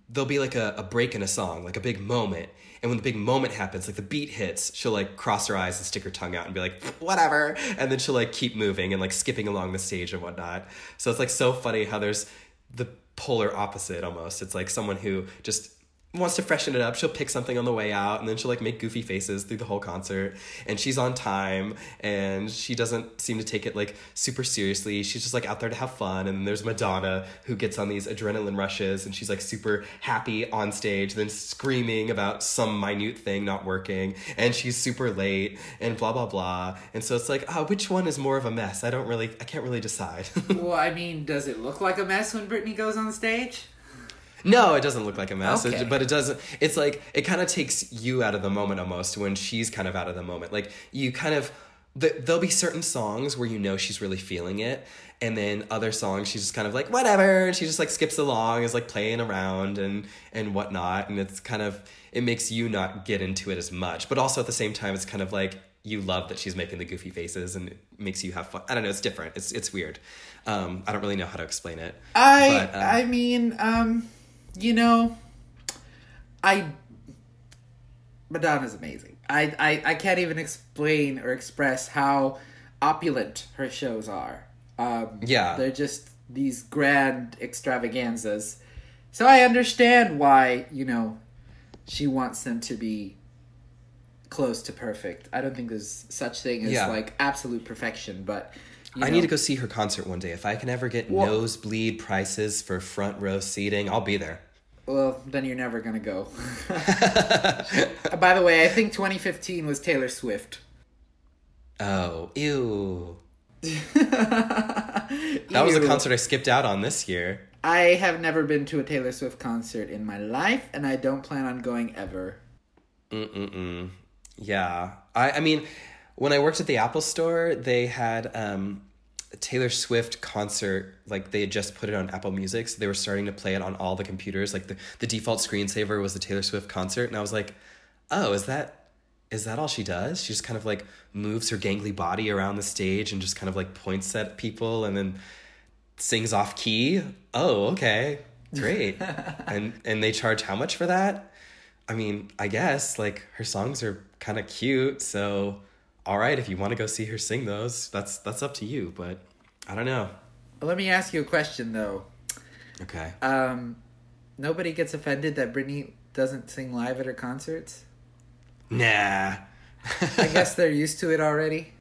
there'll be like a, a break in a song like a big moment. And when the big moment happens like the beat hits she'll like cross her eyes and stick her tongue out and be like whatever. And then she'll like keep moving and like skipping along the stage and whatnot. So it's like so funny how there's the polar opposite almost. It's like someone who just wants to freshen it up. She'll pick something on the way out and then she'll like make goofy faces through the whole concert and she's on time and she doesn't seem to take it like super seriously. She's just like out there to have fun and there's madonna who gets on these adrenaline rushes and she's like super happy on stage then screaming about some minute thing not working and she's super late and blah blah blah. And so it's like oh which one is more of a mess? I don't really i can't really decide. Well, I mean, does it look like a mess when Britney goes on stage? No, it doesn't look like a mess, It- Okay. but it doesn't. It's like it kind of takes you out of the moment almost when she's kind of out of the moment. Like you kind of there'll be certain songs where you know she's really feeling it, and then other songs she's just kind of like whatever, and she just like skips along, is like playing around and and whatnot, and it's kind of it makes you not get into it as much, but also at the same time it's kind of like you love that she's making the goofy faces and it makes you have fun. I don't know, it's different. It's it's weird. Um, I don't really know how to explain it. I But, um, I mean, um, you know, I Madonna's amazing. I, I I can't even explain or express how opulent her shows are. Um, Yeah. they're just these grand extravaganzas. So I understand why you know she wants them to be close to perfect. I don't think there's such thing as Yeah. like absolute perfection, but you I need to go see her concert one day. If I can ever get Well- nosebleed prices for front row seating, I'll be there. Well, then you're never gonna go. By the way, I think 2015 was Taylor Swift. Oh, ew. That was a concert I skipped out on this year. I have never been to a Taylor Swift concert in my life, and I don't plan on going ever. Mm-mm-mm. Yeah. I, I mean, when I worked at the Apple store, they had um, Taylor Swift concert. Like, they had just put it on Apple Music, so they were starting to play it on all the computers. Like, the, the default screensaver was the Taylor Swift concert, and I was like, oh, is that is that all she does? She just kind of like moves her gangly body around the stage and just kind of like points at people and then sings off key. Oh, okay. Great. and and they charge how much for that? I mean, I guess like her songs are kind of cute, so all right, if you want to go see her sing those, that's that's up to you, but I don't know. Let me ask you a question though. Okay. Um, nobody gets offended that Britney doesn't sing live at her concerts. Nah. I guess they're used to it already.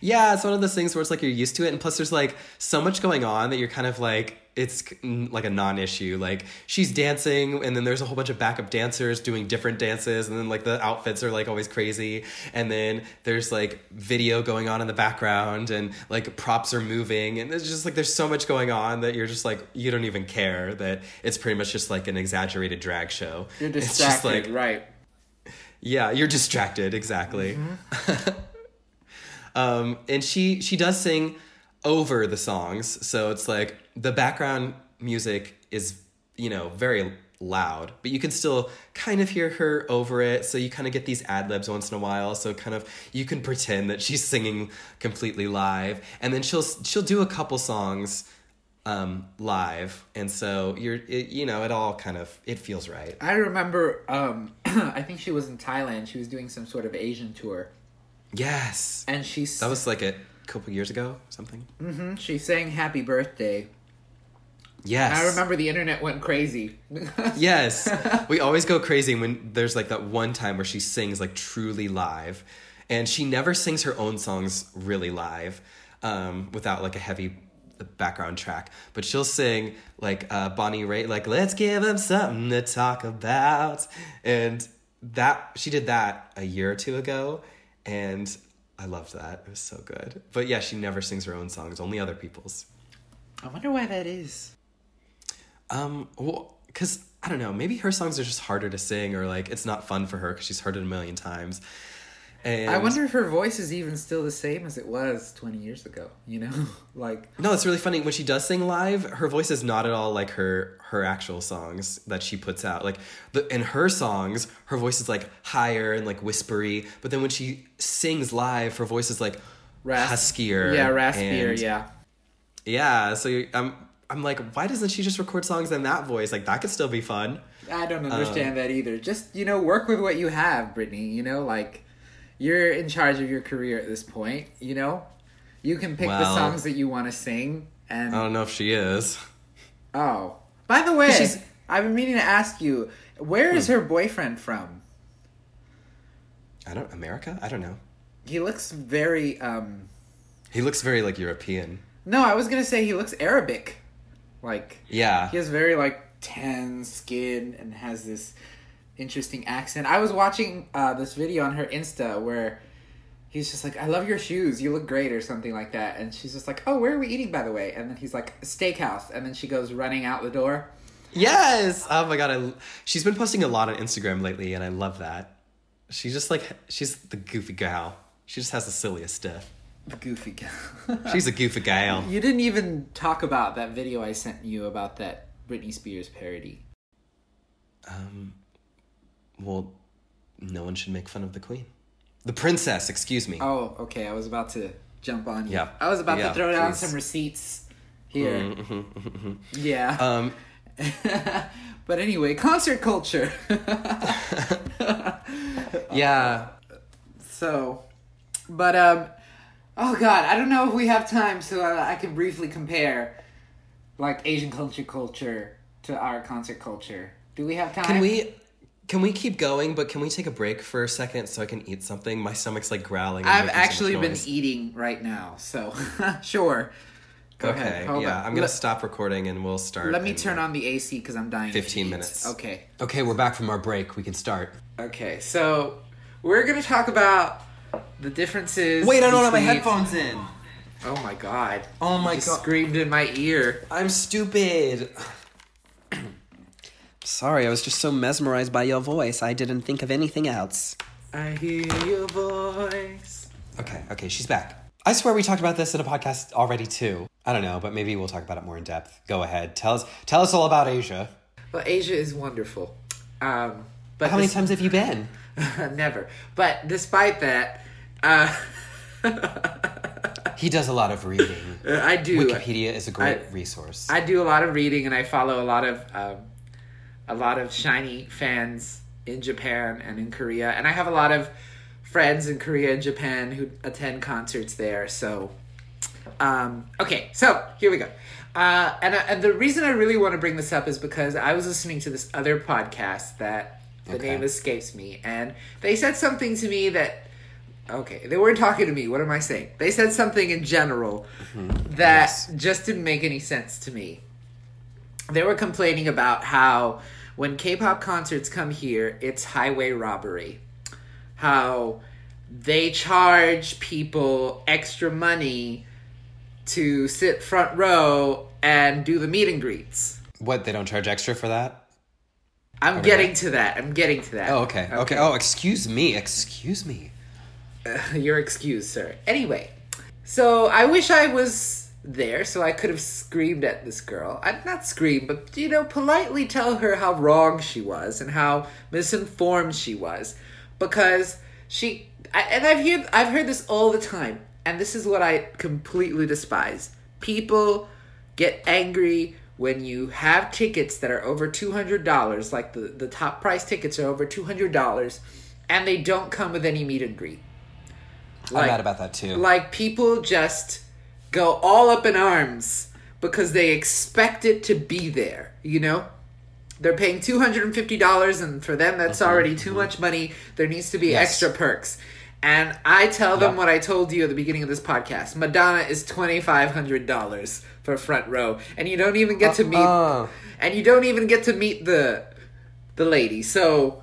Yeah, it's one of those things where it's like you're used to it, and plus there's like so much going on that you're kind of like it's like a non-issue. Like she's dancing, and then there's a whole bunch of backup dancers doing different dances, and then like the outfits are like always crazy, and then there's like video going on in the background, and like props are moving, and there's just like there's so much going on that you're just like you don't even care that it's pretty much just like an exaggerated drag show. You're It's distracted, just like right? yeah, you're distracted exactly. um, and she she does sing over the songs, so it's like the background music is you know very loud, but you can still kind of hear her over it. So you kind of get these ad libs once in a while. So kind of you can pretend that she's singing completely live, and then she'll she'll do a couple songs um live and so you're it, you know it all kind of it feels right I remember. Um, I think she was in Thailand. She was doing some sort of Asian tour, yes and she s- That was like a couple years ago, something. Mhm, she sang "Happy Birthday." Yes. I remember the internet went crazy. Yes. we always go crazy when there's like that one time where she sings like truly live. And she never sings her own songs really live um, without like a heavy background track. But she'll sing like uh, Bonnie Raitt, like, let's give them something to talk about. And that, she did that a year or two ago. And I loved that. It was so good. But yeah, she never sings her own songs, only other people's. I wonder why that is. Um, well, because I don't know, maybe her songs are just harder to sing, or like it's not fun for her because she's heard it a million times. And I wonder if her voice is even still the same as it was 20 years ago, you know? like, No, it's really funny when she does sing live. Her voice is not at all like her her actual songs that she puts out. Like the in her songs, her voice is like higher and like whispery. But then when she sings live, her voice is like rasp- huskier. Yeah, raspier, yeah. yeah. So you- I'm like, why doesn't she just record songs in that voice? Like that could still be fun. I don't Um, understand that either. Just, you know, work with what you have, Britney, you know? Like, you're in charge of your career at this point, you know? You can pick the songs that you want to sing, and. I don't know if she is. Oh. By the way, I've been meaning to ask you, where is Hmm. her boyfriend from? I don't America. I don't know. He looks very, um. He looks very like European. No, I was gonna say he looks Arabic. Like, Yeah. he has very, like, tan skin and has this interesting accent. I was watching uh, this video on her Insta where he's just like, I love your shoes. You look great, or something like that. And she's just like, Oh, where are we eating, by the way? And then he's like, Steakhouse. And then she goes running out the door. Yes. Oh my god. I, she's been posting a lot on Instagram lately, and I love that. She's just like she's the goofy gal. She just has the silliest stuff. Goofy guy. She's a goofy gal. You didn't even talk about that video I sent you about that Britney Spears parody. Um. Well, no one should make fun of the queen. The princess. Excuse me. Oh, okay. I was about to jump on you. Yeah. I was about Yeah, to throw down please. some receipts here. Mm-hmm, Yeah. Um. but anyway, concert culture. Yeah. so, but um, oh god, I don't know if we have time, so uh, I can briefly compare, like Asian culture culture to our concert culture. Do we have time? Can we? Can we keep going? But can we take a break for a second so I can eat something? My stomach's like growling. I've making so actually been eating right now, so sure. Go Okay. ahead. Hold yeah. on. I'm gonna Let- stop recording and we'll start. Let me turn on the AC because I'm dying. 15 minutes. Okay. Okay, we're back from our break. We can start. Okay. So we're gonna talk about the differences. Wait, I don't have my between- headphones in. Oh my god. Oh my You god. Screamed in my ear. I'm stupid. Sorry, I was just so mesmerized by your voice, I didn't think of anything else. I hear your voice. Okay, okay, she's back. I swear we talked about this in a podcast already too. I don't know, but maybe we'll talk about it more in depth. Go ahead. Tell us tell us all about Asia. Well, Asia is wonderful. Um, but How many this- times have you been? Never. But despite that, uh, He does a lot of reading. I do. Wikipedia is a great I- resource. I do a lot of reading, and I follow a lot of um, a lot of SHINee fans in Japan and in Korea, and I have a lot of friends in Korea and Japan who attend concerts there. So, um, okay, so here we go. Uh, and, I- and the reason I really want to bring this up is because I was listening to this other podcast that the Okay. name escapes me, and they said something to me that okay, they weren't talking to me. What am I saying? They said something in general mm-hmm. that Yes. just didn't make any sense to me. they were complaining about how when K-pop concerts come here, it's highway robbery. How they charge people extra money to sit front row and do the meet and greets. What, they don't charge extra for that? I'm getting to that. I'm getting to that. Oh, okay. Okay. Oh, excuse me. Excuse me. You're excused, sir. Anyway, so I wish I was there so I could have screamed at this girl. I'd not scream, but you know, politely tell her how wrong she was and how misinformed she was, because she. I, and I've heard I've heard this all the time, and this is what I completely despise. People get angry when you have tickets that are over two hundred dollars, like the the top price tickets are over two hundred dollars, and they don't come with any meet and greet. I'm mad about that too. Like people just go all up in arms because they expect it to be there, you know? They're paying $250 and for them that's already too much money. There needs to be Mm-hmm. Yes. extra perks. And I tell them what I told you at the beginning of this podcast. Madonna is $2500 for front row and you don't even get to meet Uh-uh. and you don't even get to meet the the lady. So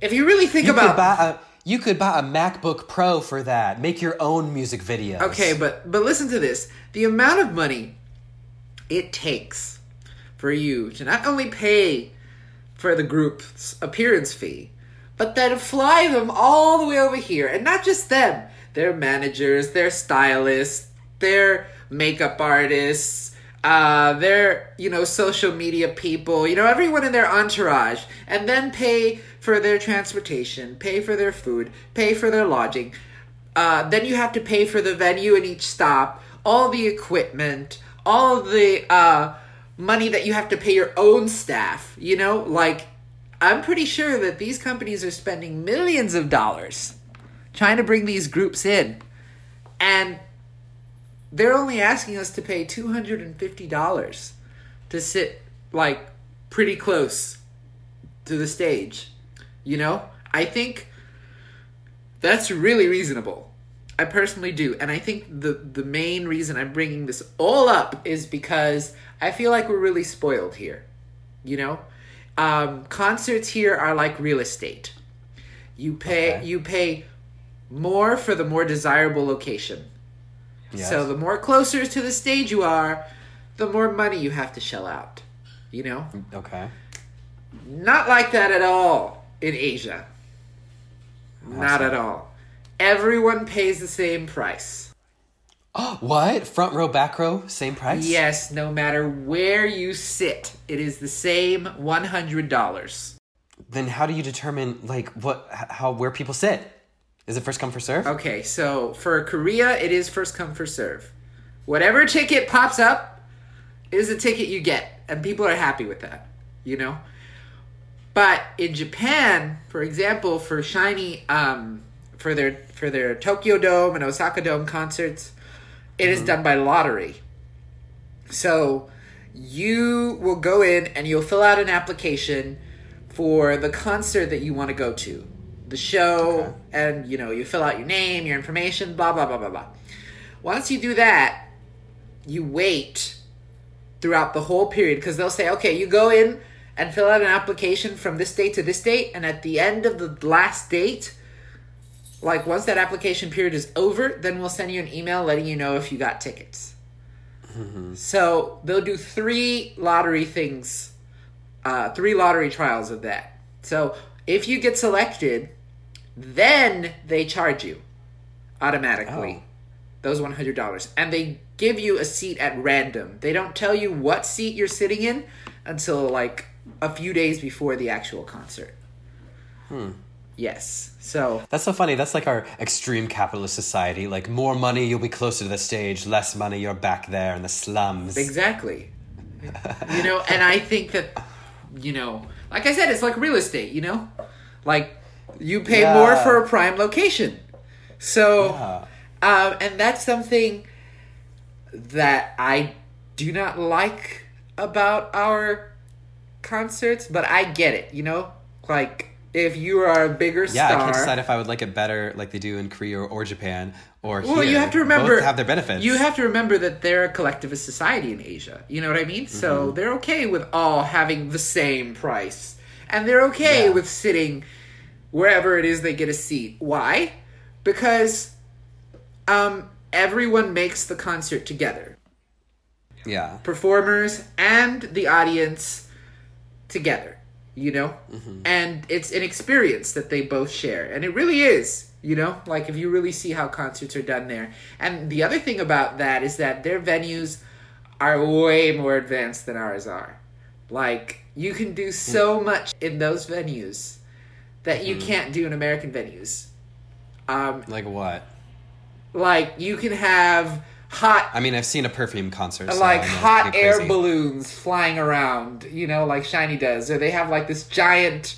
if you really think you about could buy a you could buy a MacBook Pro for that. Make your own music videos. Okay, but but listen to this. The amount of money it takes for you to not only pay for the group's appearance fee, but then fly them all the way over here. And not just them. Their managers, their stylists, their makeup artists, uh, their, you know, social media people, you know, everyone in their entourage. And then pay for their transportation, pay for their food, pay for their lodging. Uh, then you have to pay for the venue in each stop, all the equipment, all the uh, money that you have to pay your own staff. You know, like I'm pretty sure that these companies are spending millions of dollars trying to bring these groups in, and they're only asking us to pay two hundred and fifty dollars to sit like pretty close to the stage. You know, I think that's really reasonable. I personally do, and I think the the main reason I'm bringing this all up is because I feel like we're really spoiled here. You know, um, concerts here are like real estate. You pay Okay. you pay more for the more desirable location. Yes. So the more closer to the stage you are, the more money you have to shell out. You know, Okay. not like that at all in Asia. Not at all. Everyone pays the same price. What? Front row, back row, same price? Yes, no matter where you sit, it is the same $100. Then how do you determine like what how where people sit? Is it first come first serve? Okay, so for Korea, it is first come, first serve. Whatever ticket pops up is a ticket you get, and people are happy with that, you know? But in Japan, for example, for SHINee, um, for their for their Tokyo Dome and Osaka Dome concerts, it is mm-hmm. done by lottery. So you will go in and you'll fill out an application for the concert that you want to go to, the show, and you know you fill out your name, your information, blah blah blah blah blah. Once you do that, you wait throughout the whole period because they'll say, okay, you go in and fill out an application from this date to this date, and at the end of the last date, like once that application period is over, then we'll send you an email letting you know if you got tickets. So they'll do three lottery things, uh, three lottery trials of that. So if you get selected, then they charge you automatically Oh. those one hundred dollars, and they give you a seat at random. They don't tell you what seat you're sitting in until like a few days before the actual concert. Hmm. Yes. So That's so funny. That's like our extreme capitalist society. Like more money, you'll be closer to the stage. Less money, you're back there in the slums. Exactly. you know, and I think that, you know, like I said, it's like real estate, you know? Like, you pay Yeah. more for a prime location. So, Yeah. um, and that's something that I do not like about our concerts, but I get it, you know? Like, if you are a bigger Yeah, star. Yeah, I can't decide if I would like it better, like they do in Korea or, or Japan, or Well, here. you have to remember Both have their benefits. You have to remember that they're a collectivist society in Asia. You know what I mean? So Mm-hmm. they're okay with all having the same price, and they're okay Yeah. with sitting wherever it is they get a seat. Why? Because um, everyone makes the concert together, yeah, performers and the audience together. You know, mm-hmm. and it's an experience that they both share, and it really is. You know, like if you really see how concerts are done there. And the other thing about that is that their venues are way more advanced than ours are. Like you can do so hmm. much in those venues that you mm-hmm. can't do in American venues. Um, like what? like you can have hot I mean, I've seen a perfume concert, like hot air crazy. balloons flying around, you know, like SHINee does. Or they have like this giant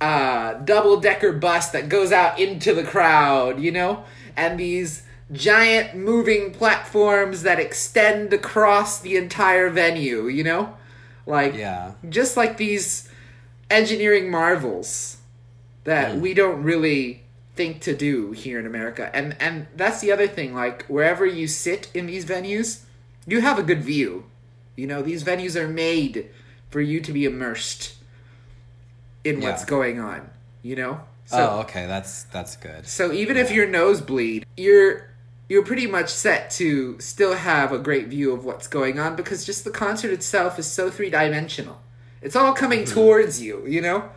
uh, double decker bus that goes out into the crowd, you know? And these giant moving platforms that extend across the entire venue, you know? Like, Yeah. just like these engineering marvels that Hmm. we don't really think to do here in America. And and that's the other thing like wherever you sit in these venues, you have a good view. You know, these venues are made for you to be immersed in what's going on, you know? So oh, okay, that's that's good. so even if you're nosebleed, you're you're pretty much set to still have a great view of what's going on because just the concert itself is so three dimensional. It's all coming Mm-hmm. towards you, you know?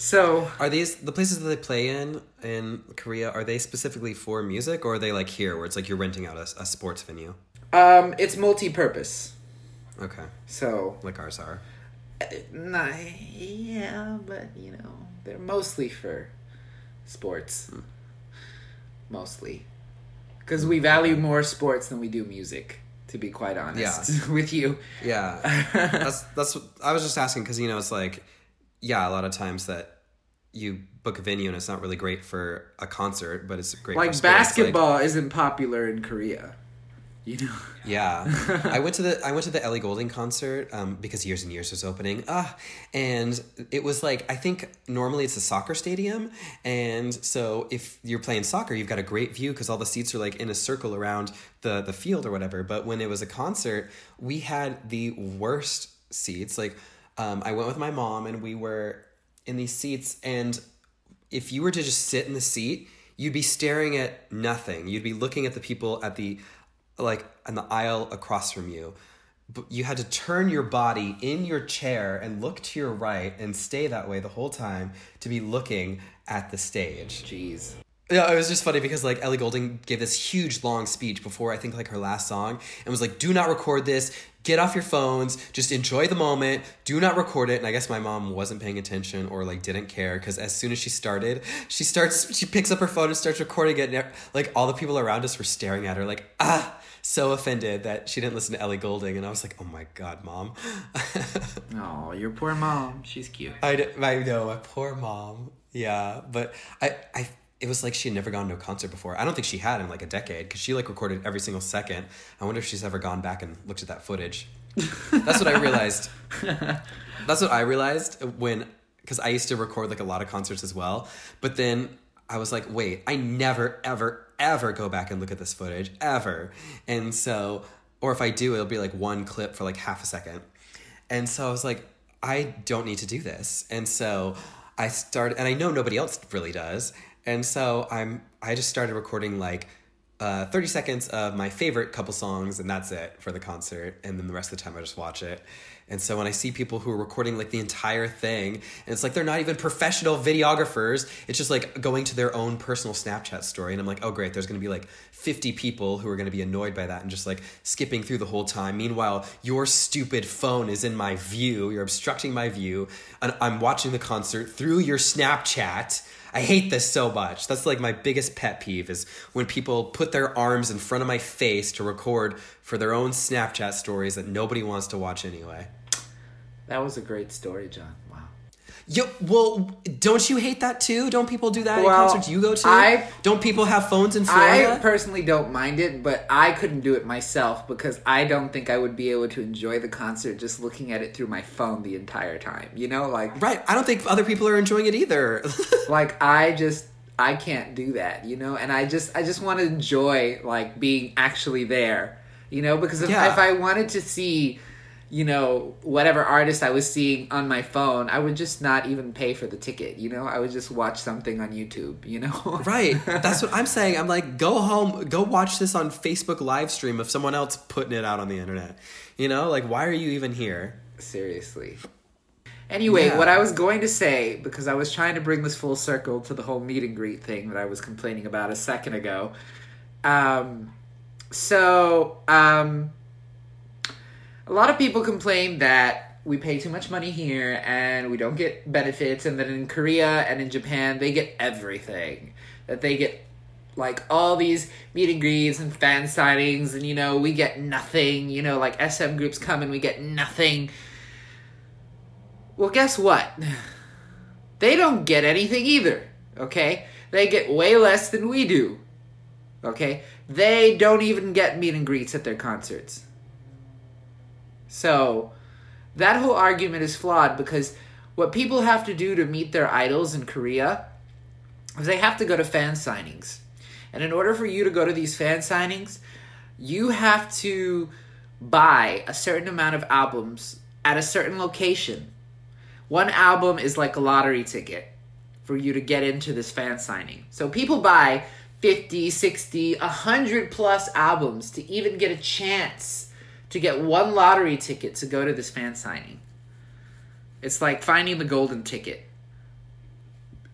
So Are these the places that they play in in Korea? Are they specifically for music, or are they like here, where it's like you're renting out a, a sports venue? um it's multi-purpose. Okay, So like ours are. nah, yeah, but you know, they're mostly for sports. Hmm. Mostly. Cuz we value more sports than we do music, to be quite honest with you. Yeah, that's that's. What, I was just asking because you know it's like, yeah, a lot of times that you book a venue and it's not really great for a concert, but it's great like basketball isn't popular in Korea. You know. yeah, I went to the I went to the Ellie Goulding concert um, because Years and Years was opening. Ah, and it was like I think normally it's a soccer stadium, and so if you're playing soccer, you've got a great view because all the seats are like in a circle around the the field or whatever. But when it was a concert, we had the worst seats. Like um, I went with my mom, and we were in these seats, and if you were to just sit in the seat, you'd be staring at nothing. You'd be looking at the people at the like in the aisle across from you. But you had to turn your body in your chair and look to your right and stay that way the whole time to be looking at the stage. Jeez. Yeah, it was just funny because like Ellie Goulding gave this huge long speech before I think like her last song and was like, "Do not record this. Get off your phones. Just enjoy the moment. Do not record it." And I guess my mom wasn't paying attention or like didn't care because as soon as she started, she starts she picks up her phone and starts recording it. And like all the people around us were staring at her like, ah, so offended that she didn't listen to Ellie Goulding. And I was like, "Oh my god, mom." Oh, your poor mom. She's cute. I, d- I know my poor mom. Yeah, but I, I it was like she had never gone to a concert before. I don't think she had in like a decade because she like recorded every single second. I wonder if she's ever gone back and looked at that footage. That's what I realized. That's what I realized when because I used to record like a lot of concerts as well. But then I was like, wait, I never ever ever go back and look at this footage ever. And so, or if I do, it'll be like one clip for like half a second. And so I was like, I don't need to do this. And so I started, and I know nobody else really does. And so I'm, I just started recording like uh, 30 seconds of my favorite couple songs, and that's it for the concert. And then the rest of the time I just watch it. And so when I see people who are recording like the entire thing, and it's like they're not even professional videographers, it's just like going to their own personal Snapchat story. And I'm like, oh, great, there's gonna be like 50 people who are gonna be annoyed by that and just like skipping through the whole time. Meanwhile, your stupid phone is in my view, you're obstructing my view, and I'm watching the concert through your Snapchat. I hate this so much. That's like my biggest pet peeve is when people put their arms in front of my face to record for their own Snapchat stories that nobody wants to watch anyway. That was a great story, John. Yo, well, don't you hate that too? Don't people do that Well, at concerts you go to? I- don't people have phones in front. I personally don't mind it, but I couldn't do it myself because I don't think I would be able to enjoy the concert just looking at it through my phone the entire time. You know, like right. I don't think other people are enjoying it either. like I just I can't do that, you know, and I just I just want to enjoy like being actually there, you know, because if, Yeah. if I wanted to see, you know, whatever artist I was seeing on my phone, I would just not even pay for the ticket, you know, I would just watch something on YouTube, you know, right. That's what I'm saying. I'm like, go home, go watch this on Facebook live stream of someone else putting it out on the internet. You know, like why are you even here? Seriously. Anyway, Yeah. what I was going to say, because I was trying to bring this full circle to the whole meet and greet thing that I was complaining about a second ago. Um, so, um, a lot of people complain that we pay too much money here and we don't get benefits, and that in Korea and in Japan, they get everything. That they get like all these meet and greets and fan sightings, and you know, we get nothing. You know, like SM groups come and we get nothing. Well, guess what? They don't get anything either, okay? They get way less than we do, okay? They don't even get meet and greets at their concerts. So, that whole argument is flawed because what people have to do to meet their idols in Korea is they have to go to fan signings. And in order for you to go to these fan signings, you have to buy a certain amount of albums at a certain location. One album is like a lottery ticket for you to get into this fan signing. So people buy 50, 60, 100 plus albums to even get a chance to get one lottery ticket to go to this fan signing. It's like finding the golden ticket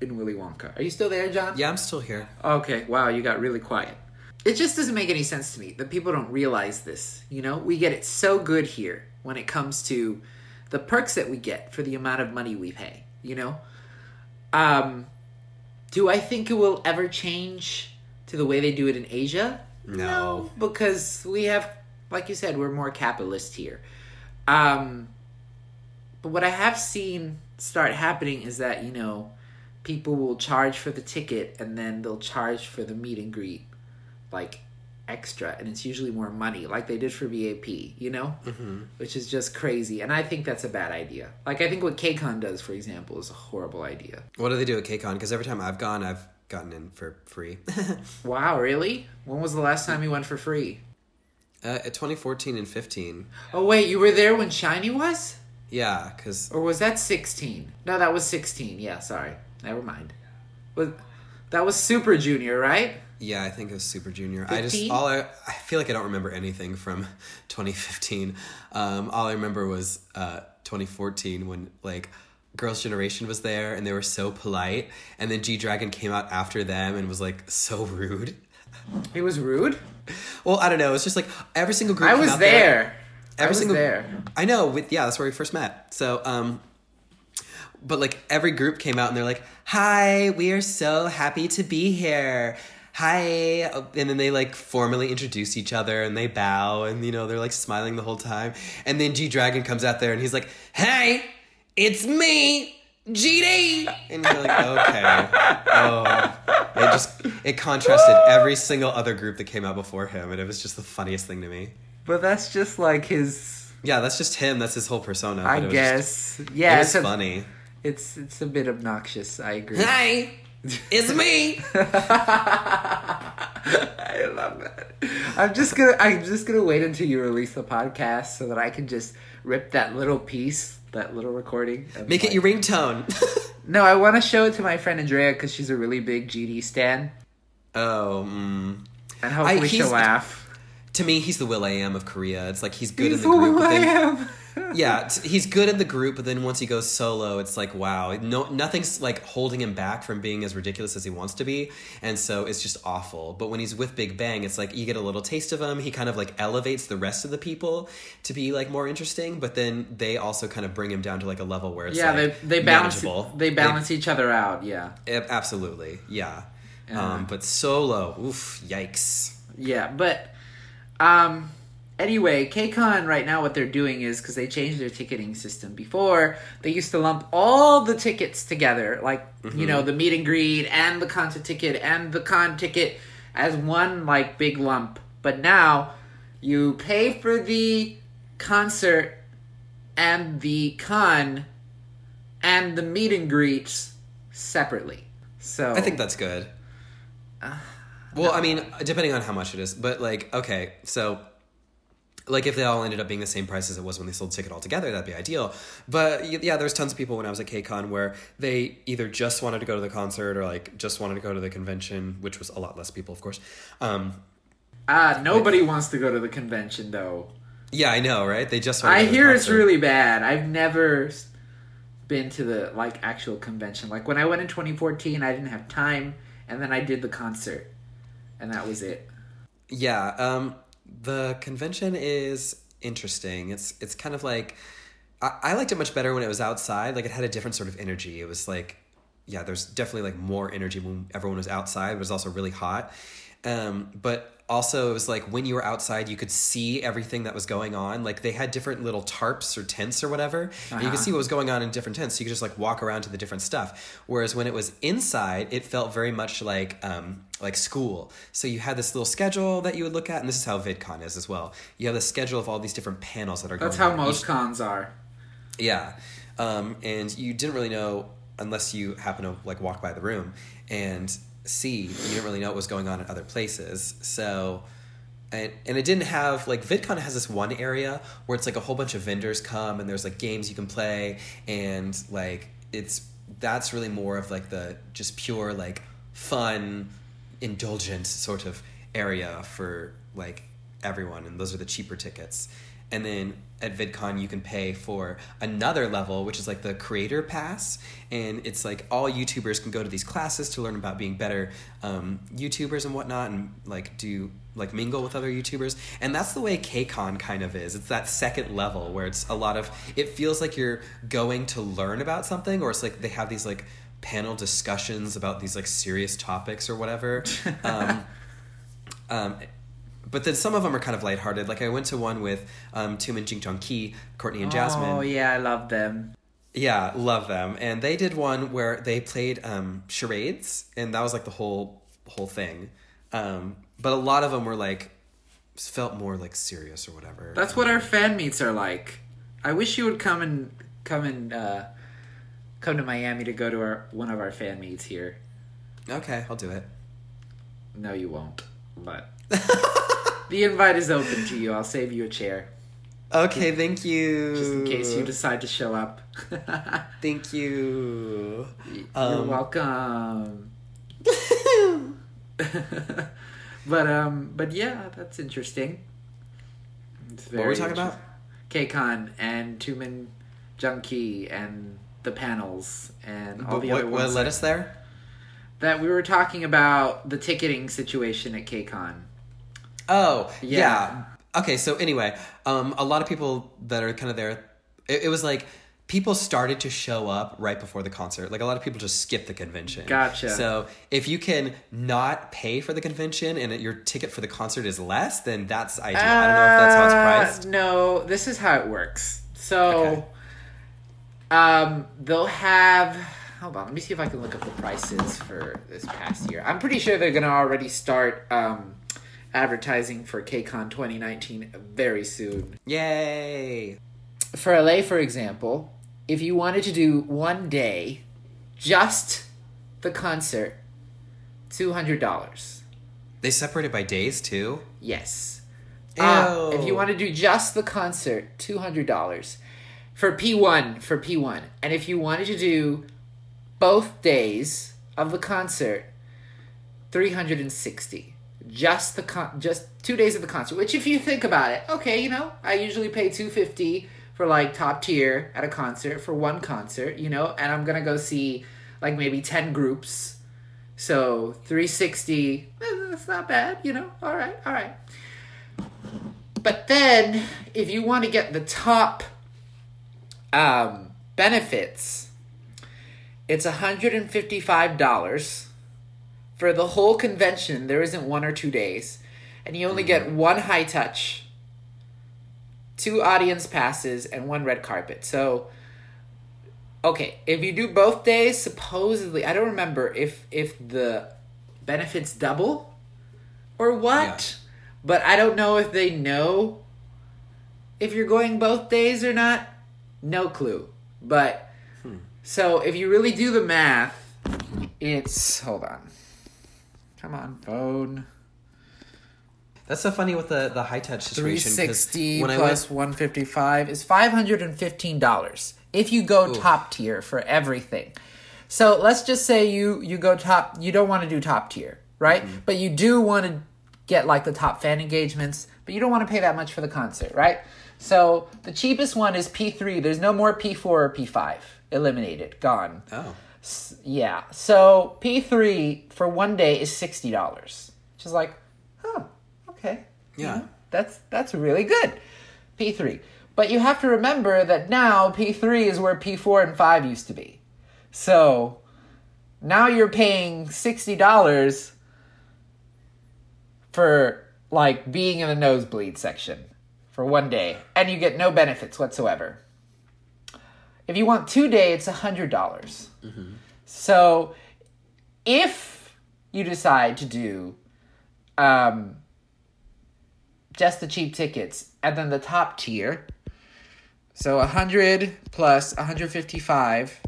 in Willy Wonka. Are you still there, John? Yeah, I'm still here. Okay, wow, you got really quiet. It just doesn't make any sense to me that people don't realize this. You know, we get it so good here when it comes to the perks that we get for the amount of money we pay, you know? Um do I think it will ever change to the way they do it in Asia? No. because we have like you said, we're more capitalist here. Um but what I have seen start happening is that, you know, people will charge for the ticket and then they'll charge for the meet and greet like extra and it's usually more money like they did for vap you know mm-hmm. which is just crazy and i think that's a bad idea like i think what kcon does for example is a horrible idea What do they do at KCON? Because every time I've gone, I've gotten in for free. wow really when was the last time you went for free uh, 2014 and 15. oh wait you were there when SHINee was Yeah, because or was that 16 no that was 16 yeah sorry never mind was that was super junior right yeah, I think it was Super Junior. I just all I, I feel like I don't remember anything from 2015. Um, all I remember was uh, 2014 when like Girls' Generation was there and they were so polite, and then G Dragon came out after them and was like so rude. He was rude Well, I don't know. It's just like every single group. i was there i Every was single there I know. With yeah, that's where we first met. So, um, but like every group came out and they're like, "Hi, we are so happy to be here." Hi, and then they like formally introduce each other and they bow and you know they're like smiling the whole time. And then G Dragon comes out there and he's like, "Hey, it's me, GD," and you're like, "Okay." Oh, it just it contrasted every single other group that came out before him, and it was just the funniest thing to me. but that's just like his Yeah, that's just him. That's his whole persona. I but it was just- guess. yeah, it's funny. It's it's a bit obnoxious. I agree. Hi, it's me. I love that. I'm just gonna I'm just gonna wait until you release the podcast so that I can just rip that little piece, that little recording. of, Make it like- your ringtone. No, I want to show it to my friend Andrea because she's a really big GD stan, oh, mm. and hopefully I- she'll laugh. to me, he's the will.i.am of Korea. It's like he's good He's in the who group. but I am. Yeah, t- he's good in the group, but then once he goes solo, it's like wow, no, nothing's like holding him back from being as ridiculous as he wants to be, and so it's just awful. But when he's with Big Bang, it's like you get a little taste of him. He kind of like elevates the rest of the people to be like more interesting, but then they also kind of bring him down to like a level where it's yeah, like, they they balance manageable. they balance each other out. Yeah, Ab- absolutely, yeah. Yeah. Um, but solo, oof, yikes. yeah, but um, Anyway, KCON right now what they're doing is because they changed their ticketing system. Before they used to lump all the tickets together, like you know mm-hmm. the meet and greet and the concert ticket and the con ticket as one like big lump. But now you pay for the concert and the con and the meet and greets separately. So I think that's good. Uh, well, I mean, depending on how much it is, but like, okay, so like if they all ended up being the same price as it was when they sold the ticket all together, that'd be ideal. But yeah, there's tons of people when I was at KCON where they either just wanted to go to the concert or like just wanted to go to the convention, which was a lot less people, of course. Um, Ah, nobody wants to go to the convention though. yeah, I know, right? They just. I to go the hear it's really bad. I've never been to the like actual convention. Like when I went in 2014, I didn't have time, and then I did the concert, and that was it. Yeah, um, the convention is interesting. It's it's kind of like I, I liked it much better when it was outside. Like it had a different sort of energy. It was like yeah, there's definitely like more energy when everyone was outside. It was also really hot. Um, but also it was like when you were outside, you could see everything that was going on. Like they had different little tarps or tents or whatever, and you could see what was going on in different tents. So you could just like walk around to the different stuff. Whereas when it was inside, it felt very much like um, like school. So you had this little schedule that you would look at, and this is how VidCon is as well. You have the schedule of all these different panels that are That's going how on. most Each- cons are. yeah, um, and you didn't really know unless you happen to like walk by the room and see. You didn't really know what was going on in other places. So, and and it didn't have like VidCon has this one area where it's like a whole bunch of vendors come and there's like games you can play and like it's that's really more of like the just pure like fun indulgent sort of area for like everyone and those are the cheaper tickets and then at vidcon you can pay for another level which is like the creator pass. And it's like all youtubers can go to these classes to learn about being better um, youtubers and whatnot and like do like mingle with other youtubers. And that's the way kcon kind of is. It's that second level where it's a lot of it feels like you're going to learn about something or it's like they have these like panel discussions about these like serious topics or whatever. Um, um, but then some of them are kind of lighthearted. Like I went to one with um, Tum and Jing Jong Ki, Courtney and Jasmine. Oh yeah, I love them. Yeah, love them. And they did one where they played um, charades, and that was like the whole whole thing. Um, but a lot of them were like felt more like serious or whatever. That's what our fan meets are like. I wish you would come and come and uh, come to Miami to go to our one of our fan meets here. okay. I'll do it. No, you won't. But the invite is open to you. I'll save you a chair Okay, thank you. just in case you decide to show up. Thank you. You're Um, welcome. but um, but yeah, that's interesting. It's What were we talking about? KCON and Tumen Junkie and the panels and all But the what, other what ones led that, us there? that we were talking about the ticketing situation at KCON. Oh, Yeah. yeah. Okay, so anyway, um, a lot of people that are kind of there, it, it was like people started to show up right before the concert. Like a lot of people just skip the convention. Gotcha. So if you can not pay for the convention and your ticket for the concert is less, then that's ideal. I don't know if that's how it's Uh, priced. No, this is how it works. So, Okay. um, they'll have. Hold on, let me see if I can look up the prices for this past year. I'm pretty sure they're gonna already start um, advertising for KCON 2019 very soon. Yay! For LA, for example, if you wanted to do one day, just the concert, two hundred dollars. They separated by days too. Yes. Uh, if you want to do just the concert, two hundred dollars for P one for P one, and if you wanted to do both days of the concert, three hundred and sixty. Just the con- just two days of the concert. Which, if you think about it, okay, you know, I usually pay two fifty for like top tier at a concert for one concert, you know, and I'm gonna go see like maybe ten groups. So 360, eh, that's not bad, you know. All right, all right. But then, if you want to get the top um, benefits, it's $155 for the whole convention. There isn't one or two days. And you only get mm. one high touch two audience passes, and one red carpet. So, okay, if you do both days, supposedly, I don't remember if if the benefits double or what, but I don't know if they know if you're going both days or not. No clue. But hmm. so if you really do the math, it's hold on. Come on, phone. That's so funny with the the high touch situation. 'cause 360 when I plus went, 155 is $515 if you go top tier for everything. So let's just say you you go top you don't want to do top tier, right? Mm-hmm. But you do want to get like the top fan engagements, but you don't want to pay that much for the concert, right? So the cheapest one is P3. There's no more P4 or P5. Eliminated, gone. oh, Yeah. So P3 for one day is $60. Which is like, oh, okay. Yeah. That's that's really good. P3. But you have to remember that now P3 is where P4 and 5 used to be. So now you're paying $60 for like being in the nosebleed section for one day and you get no benefits whatsoever. If you want 2 day it's a $100. dollars. So if you decide to do um just the cheap tickets and then the top tier so a 100 plus 155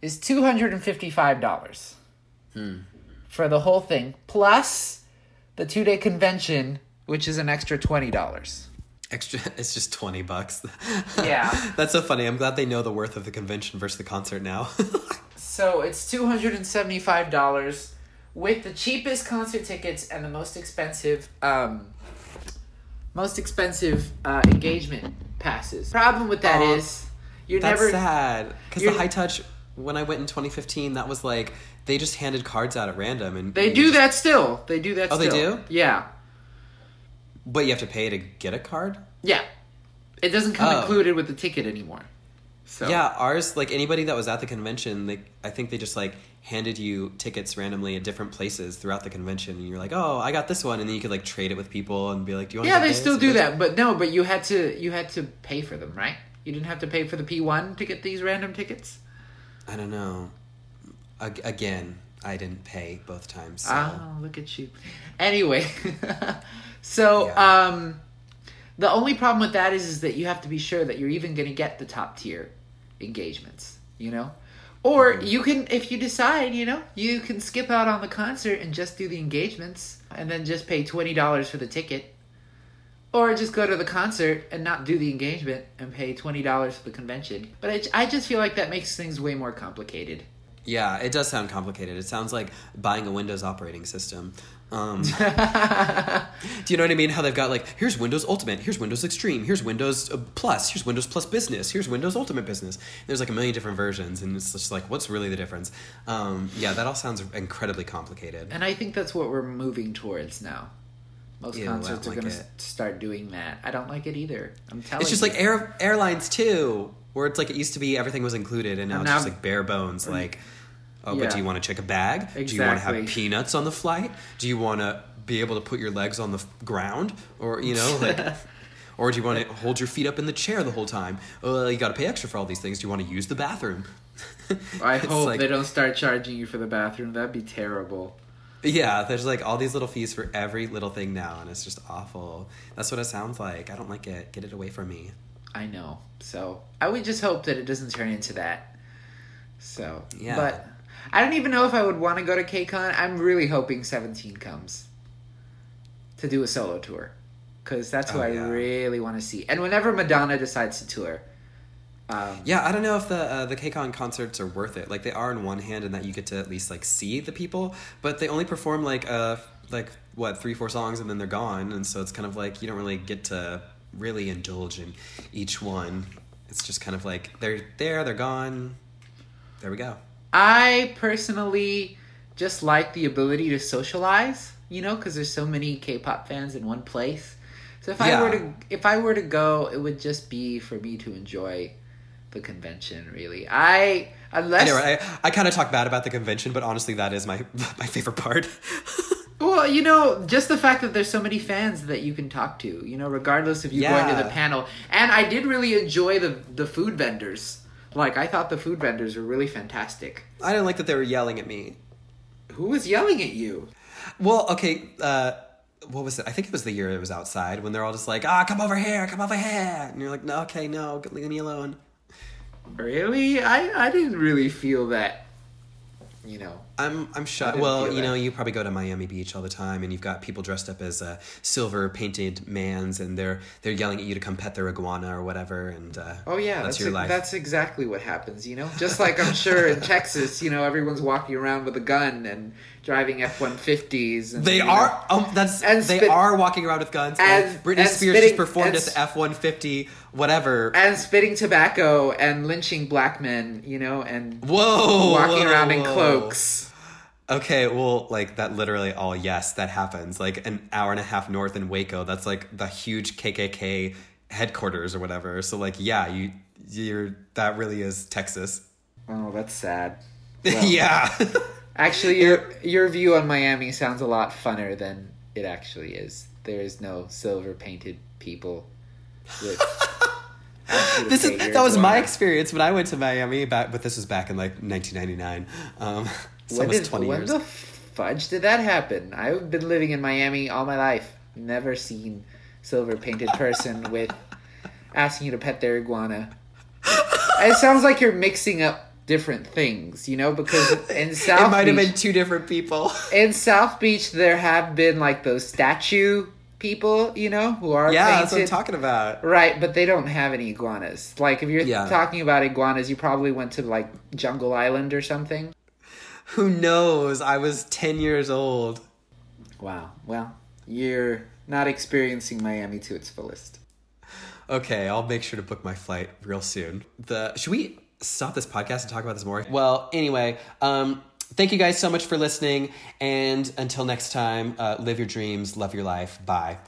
is $255 for the whole thing plus the two-day convention which is an extra $20 extra. It's just twenty bucks. Yeah. That's so funny. I'm glad they know the worth of the convention versus the concert now. So it's two hundred and seventy-five dollars with the cheapest concert tickets and the most expensive, um, most expensive uh, engagement passes. Problem with that is you're That's never. sad because the high touch when I went in 2015, that was like they just handed cards out at random and They do just- that still. They do that. Oh, they still. do? Yeah, But you have to pay to get a card. yeah. It doesn't come Oh. included with the ticket anymore. So Yeah, ours like anybody that was at the convention, they I think they just like handed you tickets randomly at different places throughout the convention, and you're like, oh, I got this one, and then you could like trade it with people and be like, do you want? To do that? Yeah, they still do that, but no, but you had to you had to pay for them, right? You didn't have to pay for the P one to get these random tickets. I don't know. Ag- again, I didn't pay both times. So. Oh, look at you. Anyway, so Yeah. um, the only problem with that is is that you have to be sure that you're even going to get the top tier engagements. You know, or Mm-hmm. you can if you decide, you know, you can skip out on the concert and just do the engagements, and then just pay twenty dollars for the ticket. Or just go to the concert and not do the engagement and pay twenty dollars for the convention. But I, I just feel like that makes things way more complicated. Yeah, it does sound complicated. It sounds like buying a Windows operating system. Um, do you know what I mean? How they've got like, here's Windows Ultimate, here's Windows Extreme, here's Windows uh, Plus, here's Windows Plus Business, here's Windows Ultimate Business. There's like a million different versions, and it's just like, what's really the difference? Um, yeah, that all sounds incredibly complicated. And I think that's what we're moving towards now. Most Ew, concerts are like going to start doing that. I don't like it either. I'm telling you. It's just you. like air airlines too, where it's like it used to be everything was included, and now And it's just like bare bones. Like, oh, but do you want to check a bag? Do you want to have peanuts on the flight? Do you want to be able to put your legs on the f- ground, or you know, like, or do you want to hold your feet up in the chair the whole time? Uh, you got to pay extra for all these things. Do you want to use the bathroom? I hope like- they don't start charging you for the bathroom. That'd be terrible. Yeah, there's like all these little fees for every little thing now, and it's just awful. That's what it sounds like. I don't like it. Get it away from me. I know. So I would just hope that it doesn't turn into that. So Yeah. but I don't even know if I would want to go to KCON. I'm really hoping 17 comes to do a solo tour because that's who Oh, I yeah. really want to see. And whenever Madonna decides to tour, um, Yeah, I don't know if the uh, the KCON concerts are worth it. Like they are on one hand, in that you get to at least like see the people, but they only perform like uh like what three four songs and then they're gone, and so it's kind of like you don't really get to really indulge in each one. It's just kind of like they're there, they're gone. There we go. I personally just like the ability to socialize, you know, because there's so many K-pop fans in one place. So if I were to if I were to go, it would just be for me to enjoy the convention. Really, I unless Anyway, I, I kind of talk bad about the convention, but honestly, that is my my favorite part. Well, you know, just the fact that there's so many fans that you can talk to, you know, regardless of you go into Yeah. the panel. And I did really enjoy the the food vendors. Like I thought the food vendors were really fantastic. I didn't like that they were yelling at me. Who was yelling at you? Well, okay, uh, what was it? I think it was the year it was outside when they're all just like, ah, come over here, come over here. And you're like, no, okay, no, leave me alone. Really? I I didn't really feel that. You know. I'm I'm I Well, you know, you probably go to Miami Beach all the time, and you've got people dressed up as uh, silver painted mans, and they're they're yelling at you to come pet their iguana or whatever. And uh, Oh yeah, that's, that's your ex- life. that's exactly what happens. You know, just like I'm sure in Texas, you know, everyone's walking around with a gun and driving F one fifties. They are. Oh, that's. And they spit- are walking around with guns. And, and- Britney and Spears spitting- just performed at the F one fifty whatever. and spitting tobacco and lynching black men. You know, and whoa! walking whoa, around in cloaks. Okay, well, like that literally all yes, that happens. Like an hour and a half north in Waco, that's like the huge KKK headquarters or whatever. So like, yeah, you you're that really is Texas. Oh, that's sad. Well, yeah. Actually, your your view on Miami sounds a lot funner than it actually is. There is no silver painted people this is that was my experience when I went to Miami back but this was back in like 1999. Um it's When did 20 when years. the fudge did that happen? I've been living in Miami all my life. Never seen silver painted person with asking you to pet their iguana. It sounds like you're mixing up different things, you know, because in South it might have been two different people. in South Beach there have been like those statue people, you know, who are yeah, that's what I'm talking about. Right, but they don't have any iguanas. Like if you're Yeah. talking about iguanas, you probably went to like Jungle Island or something. Who knows? I was 10 years old. Wow. Well, you're not experiencing Miami to its fullest. Okay, I'll make sure to book my flight real soon. The should we stop this podcast and talk about this more? Well, anyway, um, thank you guys so much for listening, and until next time, uh, live your dreams, love your life. Bye.